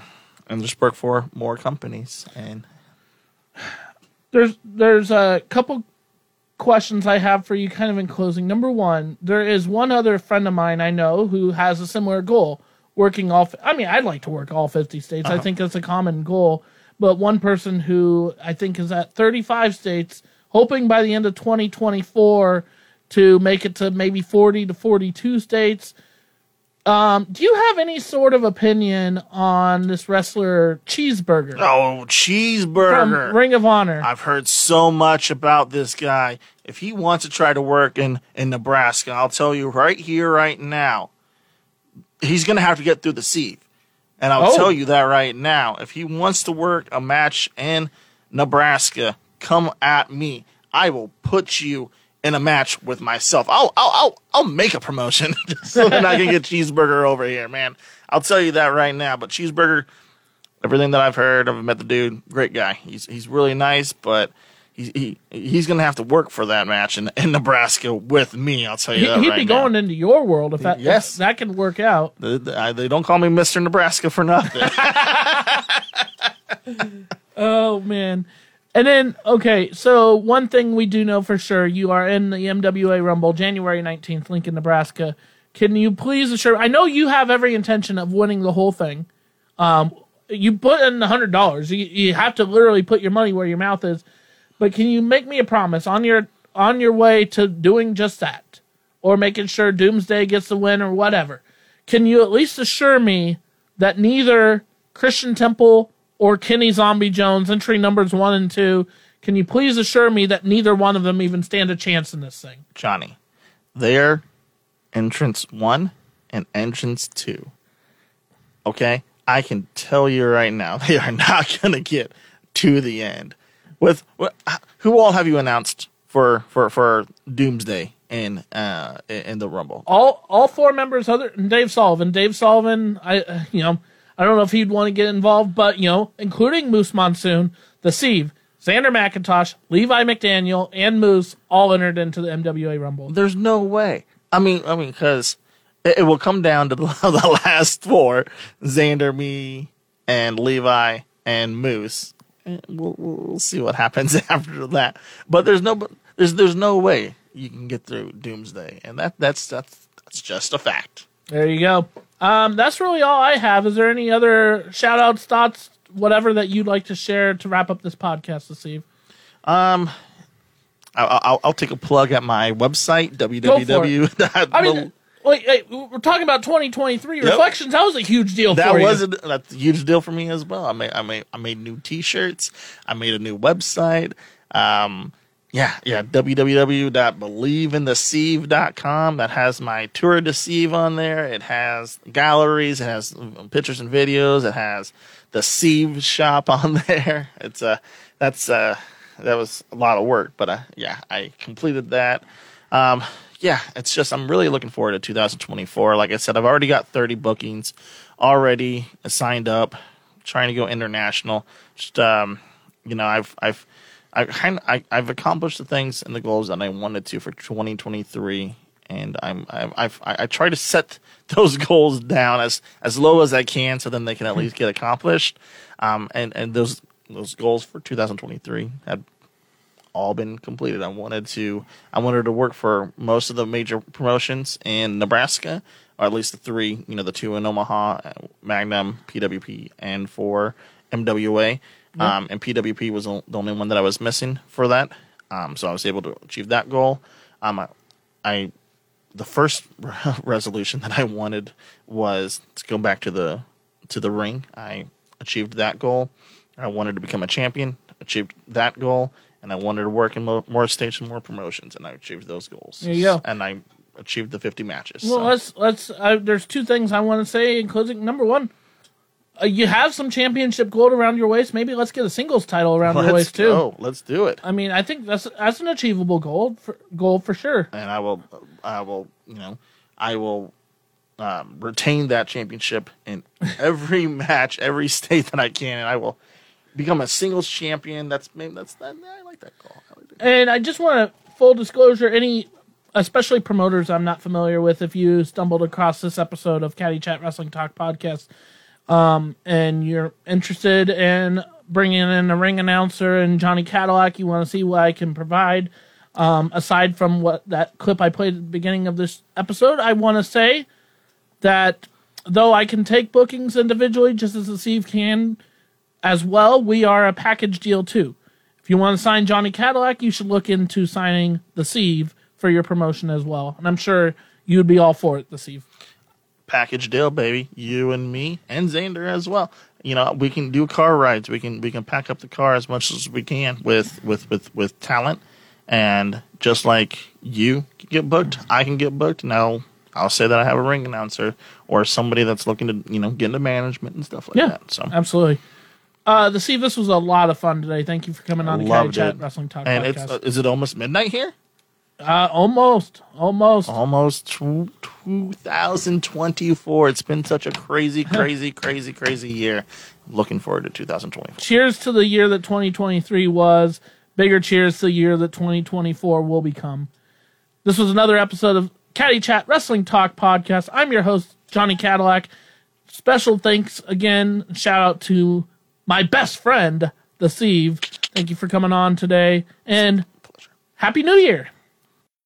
and just work for more companies and there's there's a couple questions I have for you kind of in closing. Number one, there is one other friend of mine I know who has a similar goal, working all. I mean, I'd like to work all 50 states. I think that's a common goal. But one person who I think is at 35 states, hoping by the end of 2024 to make it to maybe 40 to 42 states. Um, do you have any sort of opinion on this wrestler Cheeseburger Oh, from cheeseburger. Ring of Honor? I've heard so much about this guy. If he wants to try to work in, in Nebraska, I'll tell you right here, right now, he's going to have to get through the Siev. And I'll Oh. tell you that right now. If he wants to work a match in Nebraska, come at me. I will put you in a match with myself. I'll I'll I'll, I'll make a promotion so that I can get cheeseburger over here, man. I'll tell you that right now. But cheeseburger, everything that I've heard, I've met the dude, great guy. He's he's really nice, but he, he he's gonna have to work for that match in, in Nebraska with me. I'll tell you He, that would right be now. going into your world if that Yes. if that can work out. They, they- they don't call me Mister Nebraska for nothing. Oh man. And then okay, so one thing we do know for sure, you are in the MWA Rumble January 19th, Lincoln, Nebraska. Can you please assure I know you have every intention of winning the whole thing. Um you put in a hundred dollars. You you have to literally put your money where your mouth is. But can you make me a promise on your on your way to doing just that? Or making sure Doomsday gets the win or whatever. Can you at least assure me that neither Christian Temple or Kenny Zombie Jones, entry numbers one and two, can you please assure me that neither one of them even stand a chance in this thing? Johnny, they're entrance one and entrance two. Okay? I can tell you right now, they are not going to get to the end with, with who all have you announced for for for Doomsday in uh in the Rumble? all all four members other than Dave Sullivan. Dave Sullivan, I uh, you know, I don't know if he'd want to get involved, but you know, including Moose Monsoon, the Siev, Xander McIntosh, Levi McDaniel, and Moose all entered into the MWA Rumble. There's no way. I mean, I mean, because it, it will come down to the, the last four: Xander, me, and Levi and Moose. And we'll, we'll see what happens after that. But there's no, there's there's no way you can get through Doomsday, and that that's that's that's just a fact. There you go. Um, that's really all I have. Is there any other shout outs, thoughts, whatever that you'd like to share to wrap up this podcast this evening? Um, I'll, I'll, I'll take a plug at my website www. I mean, we're talking about 2023 Yep. reflections. That was a huge deal that was a, that's a huge deal for me as well. I made I made I made new T-shirts. I made a new website. Um, yeah, yeah. www.believeinthesieve.com. That has my tour de Sieve on there. It has galleries. It has pictures and videos. It has the Sieve shop on there. It's uh that's uh that was a lot of work, but uh, yeah, I completed that. Um, yeah, it's just I'm really looking forward to 2024. Like I said, I've already got 30 bookings already signed up, trying to go international. Just um, you know, I've I've I kind I, I've accomplished the things and the goals that I wanted to for 2023, and I'm I've I, I try to set those goals down as as low as I can, so then they can at least get accomplished. Um, and and those those goals for 2023 had all been completed. I wanted to I wanted to work for most of the major promotions in Nebraska, or at least the three, you know, the two in Omaha, uh, Magnum, PWP, and for MWA. Um, and PWP was the the only one that I was missing for that. Um, so I was able to achieve that goal. Um, I, I the first resolution that I wanted was to go back to the to the ring. I achieved that goal. I wanted to become a champion, achieved that goal, and I wanted to work in mo- more states and more promotions, and I achieved those goals. There you go. And I achieved the 50 matches. Well, so. let's let's. Uh, there's two things I want to say in closing. Number one, uh, you have some championship gold around your waist. Maybe let's get a singles title around your Let's waist too. Let's do it. I mean, I think that's that's an achievable goal for goal for sure. and I will, I will, you know, I will um, retain that championship in every match, every state that I can, and I will become a singles champion. That's maybe that's that. I like that call. I like that. And I just want to full disclosure, any especially promoters I'm not familiar with. If you stumbled across this episode of Caddy Chat Wrestling Talk podcast, um, and you're interested in bringing in a ring announcer and Johnny Cadillac, you want to see what I can provide. Um, aside from what that clip I played at the beginning of this episode, I want to say that though I can take bookings individually, just as the Sieve can as well, we are a package deal too. If you want to sign Johnny Cadillac, you should look into signing the Sieve for your promotion as well. And I'm sure you'd be all for it, the Sieve. Package deal, baby. You and me and Xander as well. You know, we can do car rides. We can we can pack up the car as much as we can with with with with talent. And just like you can get booked, I can get booked. Now I'll say that I have a ring announcer or somebody that's looking to you know get into management and stuff like Yeah, that. So absolutely. Uh, the see, this was a lot of fun today. Thank you for coming on the loved Chat. Wrestling Talk and podcast. it's uh, is it almost midnight here? Uh, almost, almost. Almost tw- 2024. It's been such a crazy, crazy, crazy, crazy year. Looking forward to 2024. Cheers to the year that 2023 was. Bigger cheers to the year that 2024 will become. This was another episode of Caddy Chat Wrestling Talk podcast. I'm your host, Johnny Cadillac. Special thanks again. Shout out to my best friend, the Sieve. Thank you for coming on today. And Happy New Year.